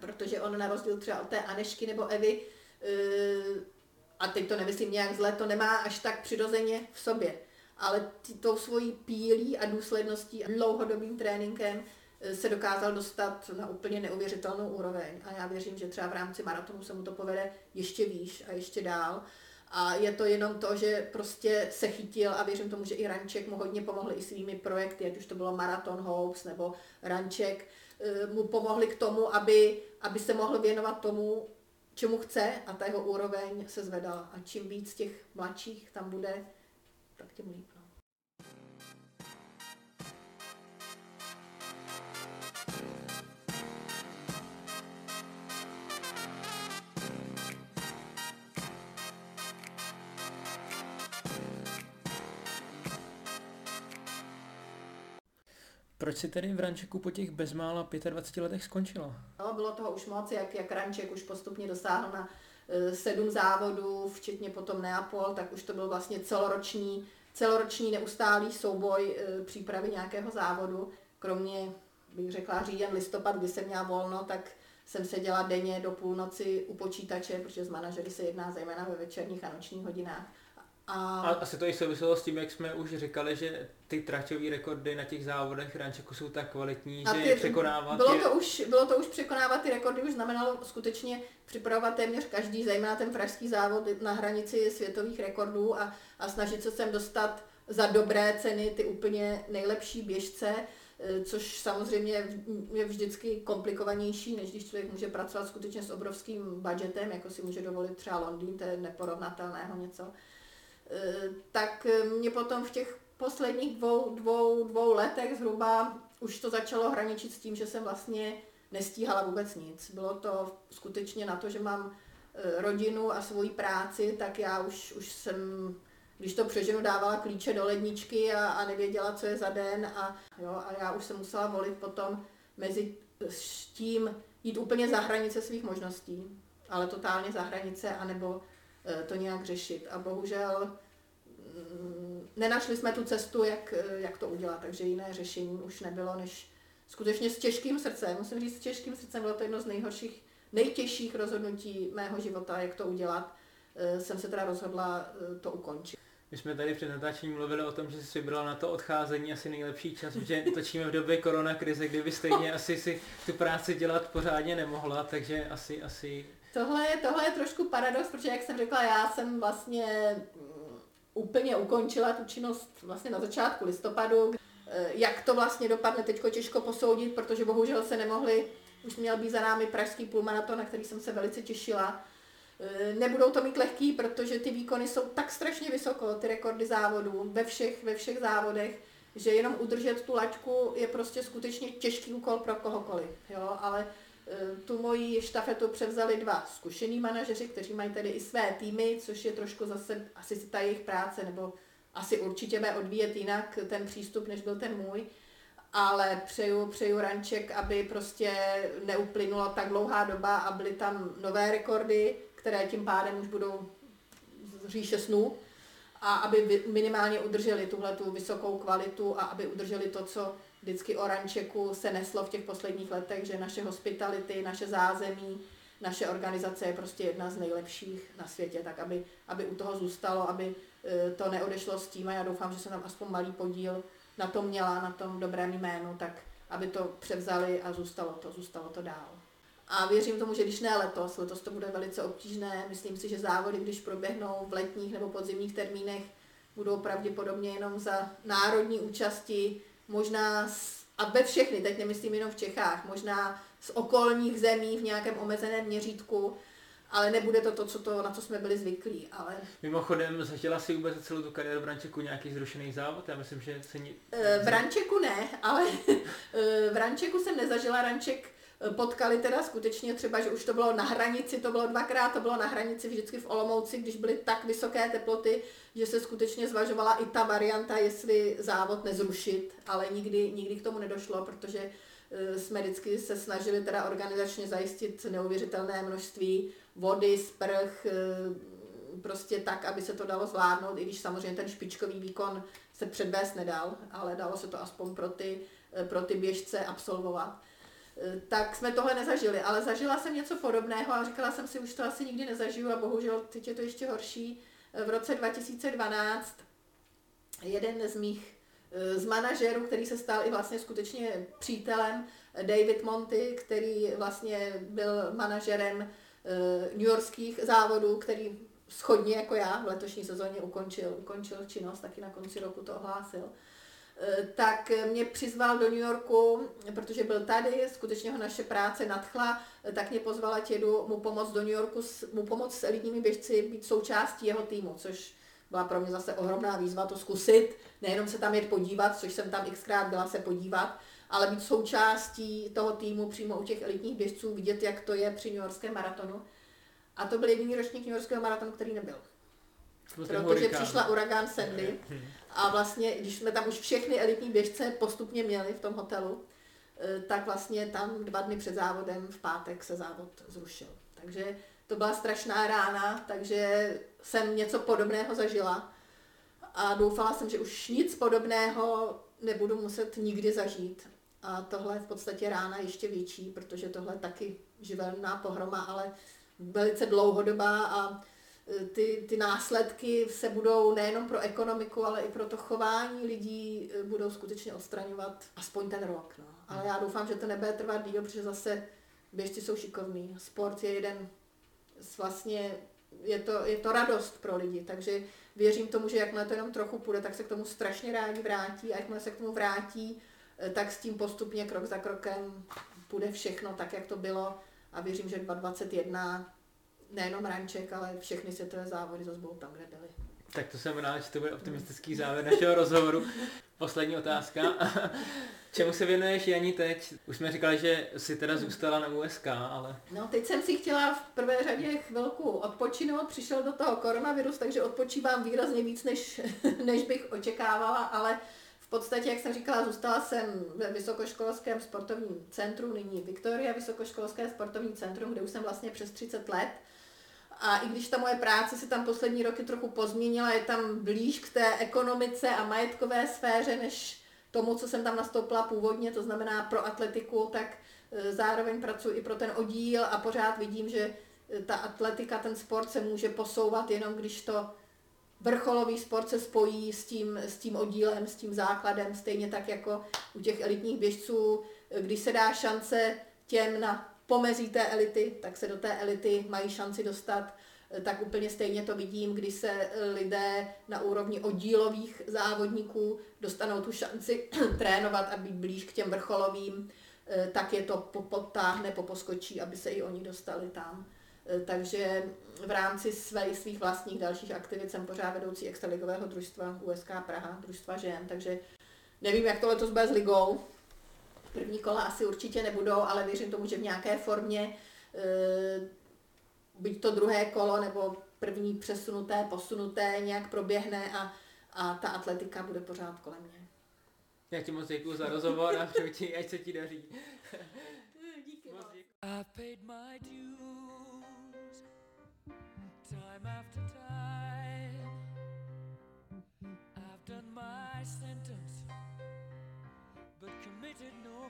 protože on na rozdíl třeba od té Anešky nebo Evy, eh, a teď to nemyslím nějak zle, to nemá až tak přirozeně v sobě. Ale tou svojí pílí a důsledností a dlouhodobým tréninkem eh, se dokázal dostat na úplně neuvěřitelnou úroveň. A já věřím, že třeba v rámci maratonu se mu to povede ještě výš a ještě dál. A je to jenom to, že prostě se chytil a věřím tomu, že i Ranček mu hodně pomohl i svými projekty, ať už to bylo Marathon Hopes nebo Ranček, eh, mu pomohli k tomu, aby, aby se mohl věnovat tomu, čemu chce a ta jeho úroveň se zvedala. A čím víc těch mladších tam bude, tak tím líp. Proč si tedy v Rančeku po těch bezmála 25 letech skončila? No, bylo toho už moc, jak, jak Ranček už postupně dosáhl na uh, sedm závodů, včetně potom Neapol, tak už to byl vlastně celoroční, celoroční neustálý souboj uh, přípravy nějakého závodu. Kromě, bych řekla, říjen listopad, kdy jsem měla volno, tak jsem seděla denně do půlnoci u počítače, protože z manažery se jedná zejména ve večerních a nočních hodinách a... a asi to i souviselo s tím, jak jsme už říkali, že ty traťové rekordy na těch závodech Rančeku jsou tak kvalitní, a že ty, je překonávat. Bylo, je... to už, bylo to už překonávat ty rekordy, už znamenalo skutečně připravovat téměř každý, zejména ten pražský závod na hranici světových rekordů a, a snažit se sem dostat za dobré ceny ty úplně nejlepší běžce, e, což samozřejmě je vždycky komplikovanější, než když člověk může pracovat skutečně s obrovským budgetem, jako si může dovolit třeba Londýn, to je neporovnatelného něco. Eh, tak eh, mě potom v těch posledních dvou, dvou, dvou letech zhruba už to začalo hraničit s tím, že jsem vlastně nestíhala vůbec nic. Bylo to skutečně na to, že mám eh, rodinu a svoji práci, tak já už, už jsem, když to přeženu, dávala klíče do ledničky a, a nevěděla, co je za den a, jo, a já už jsem musela volit potom mezi tím jít úplně za hranice svých možností, ale totálně za hranice, anebo to nějak řešit. A bohužel mm, nenašli jsme tu cestu, jak, eh, jak to udělat, takže jiné řešení už nebylo, než skutečně s těžkým srdcem. Musím říct, s těžkým srdcem bylo to jedno z nejhorších, nejtěžších rozhodnutí mého života, jak to udělat. Eh, jsem se teda rozhodla to ukončit. My jsme tady před natáčením mluvili o tom, že jsi vybrala na to odcházení asi nejlepší čas, protože točíme v době korona krize, kdyby stejně asi si tu práci dělat pořádně nemohla, takže asi, asi Tohle je, tohle je trošku paradox, protože jak jsem řekla, já jsem vlastně mm, úplně ukončila tu činnost vlastně na začátku listopadu. Eh, jak to vlastně dopadne, teďko těžko posoudit, protože bohužel se nemohli, už měl být za námi pražský půlmaraton, na který jsem se velice těšila. Eh, nebudou to mít lehký, protože ty výkony jsou tak strašně vysoko, ty rekordy závodů ve všech, ve všech závodech, že jenom udržet tu laťku je prostě skutečně těžký úkol pro kohokoliv. Jo? Ale tu moji štafetu převzali dva zkušení manažeři, kteří mají tedy i své týmy, což je trošku zase asi ta jejich práce, nebo asi určitě bude odvíjet jinak ten přístup, než byl ten můj. ale přeju, přeju Ranček, aby prostě neuplynula tak dlouhá doba a byly tam nové rekordy, které tím pádem už budou z říše snů a aby minimálně udrželi tuhle tu vysokou kvalitu a aby udrželi to, co vždycky o Rančeku se neslo v těch posledních letech, že naše hospitality, naše zázemí, naše organizace je prostě jedna z nejlepších na světě, tak aby, aby u toho zůstalo, aby e, to neodešlo s tím a já doufám, že se tam aspoň malý podíl na tom měla, na tom dobrém jménu, tak aby to převzali a zůstalo to, zůstalo to dál. A věřím tomu, že když ne letos, letos to bude velice obtížné, myslím si, že závody, když proběhnou v letních nebo podzimních termínech, budou pravděpodobně jenom za národní účasti, možná s, a ve všechny, teď nemyslím jenom v Čechách, možná z okolních zemí v nějakém omezeném měřítku, ale nebude to to, co to, na co jsme byli zvyklí. Ale... Mimochodem, zažila si vůbec celou tu kariéru v Rančeku nějaký zrušený závod? Já myslím, že se... Ni... Eh, v Rančeku ne, ale (laughs) eh, v Rančeku jsem nezažila. Ranček potkali teda skutečně třeba, že už to bylo na hranici, to bylo dvakrát, to bylo na hranici vždycky v Olomouci, když byly tak vysoké teploty, že se skutečně zvažovala i ta varianta, jestli závod nezrušit, ale nikdy, nikdy k tomu nedošlo, protože jsme vždycky se snažili teda organizačně zajistit neuvěřitelné množství vody, sprch, eh, prostě tak, aby se to dalo zvládnout, i když samozřejmě ten špičkový výkon se předvést nedal, ale dalo se to aspoň pro ty, eh, pro ty běžce absolvovat. Eh, tak jsme tohle nezažili, ale zažila jsem něco podobného a říkala jsem si, už to asi nikdy nezažiju a bohužel teď je to ještě horší. V roce 2012 jeden z mých z manažerů, který se stal i vlastně skutečně přítelem, David Monty, který vlastně byl manažerem Eh, New Yorkských závodů, který schodně jako já v letošní sezóně ukončil, ukončil činnost, taky na konci roku to ohlásil eh, tak mě přizval do New Yorku, protože byl tady, skutečně ho naše práce nadchla, eh, tak mě pozvala tědu mu pomoct do New Yorku, mu pomoct s elitními běžci, být součástí jeho týmu, což byla pro mě zase ohromná výzva to zkusit, nejenom se tam jet podívat, což jsem tam xkrát byla se podívat, ale být součástí toho týmu přímo u těch elitních běžců, vidět, jak to je při New Yorkském maratonu. A to byl jediný ročník New Yorkského maratonu, který nebyl. Protože přišla uragán Sandy a vlastně, když jsme tam už všechny elitní běžce postupně měli v tom hotelu, eh, tak vlastně tam dva dny před závodem v pátek se závod zrušil. Takže to byla strašná rána, takže jsem něco podobného zažila a doufala jsem, že už nic podobného nebudu muset nikdy zažít. A tohle je v podstatě rána ještě větší, protože tohle je taky živelná pohroma, ale velice dlouhodobá a ty, ty následky se budou nejenom pro ekonomiku, ale i pro to chování lidí e, budou skutečně odstraňovat aspoň ten rok. No. Ale já doufám, že to nebude trvat díl, protože zase běžci jsou šikovní. Sport je jeden z vlastně, je to, je to radost pro lidi, takže věřím tomu, že jakmile to jenom trochu půjde, tak se k tomu strašně rádi vrátí a jakmile se k tomu vrátí, Eh, tak s tím postupně krok za krokem půjde všechno tak, jak to bylo a věřím, že 2021 nejenom Ranček, ale všechny světové závody zase budou tam, kde byly. Tak to jsem rád, že to bude optimistický závěr našeho rozhovoru. Poslední otázka. (laughs) Čemu se věnuješ Janí teď? Už jsme říkali, že jsi teda zůstala na USK, ale... No teď jsem si chtěla v prvé řadě chvilku odpočinout, přišel do toho koronavirus, takže odpočívám výrazně víc, než, (laughs) než bych očekávala, ale v podstatě, jak jsem říkala, zůstala jsem ve Vysokoškolském sportovním centru, nyní Viktoria Vysokoškolské sportovní centrum, kde už jsem vlastně přes 30 let. A i když ta moje práce se tam poslední roky trochu pozměnila, je tam blíž k té ekonomice a majetkové sféře, než tomu, co jsem tam nastoupila původně, to znamená pro atletiku, tak e, zároveň pracuji i pro ten oddíl a pořád vidím, že e, ta atletika, ten sport se může posouvat jenom když to vrcholový sport se spojí s tím, s tím oddílem, s tím základem, stejně tak jako u těch elitních běžců, když se dá šance těm na pomezí té elity, tak se do té elity mají šanci dostat, tak úplně stejně to vidím, když se lidé na úrovni oddílových závodníků dostanou tu šanci (clears throat) trénovat a být blíž k těm vrcholovým, tak je to potáhne, poposkočí, aby se i oni dostali tam. Eh, takže v rámci své, svých vlastních dalších aktivit jsem pořád vedoucí extraligového družstva USK Praha, družstva žen, takže nevím, jak to letos bude s ligou. První kola asi určitě nebudou, ale věřím tomu, že v nějaké formě, eh, byť to druhé kolo nebo první přesunuté, posunuté, nějak proběhne a, a ta atletika bude pořád kolem mě. Já ti moc děkuji za rozhovor a přeju ti, ať se ti daří. (laughs) Díky moc. Time after time.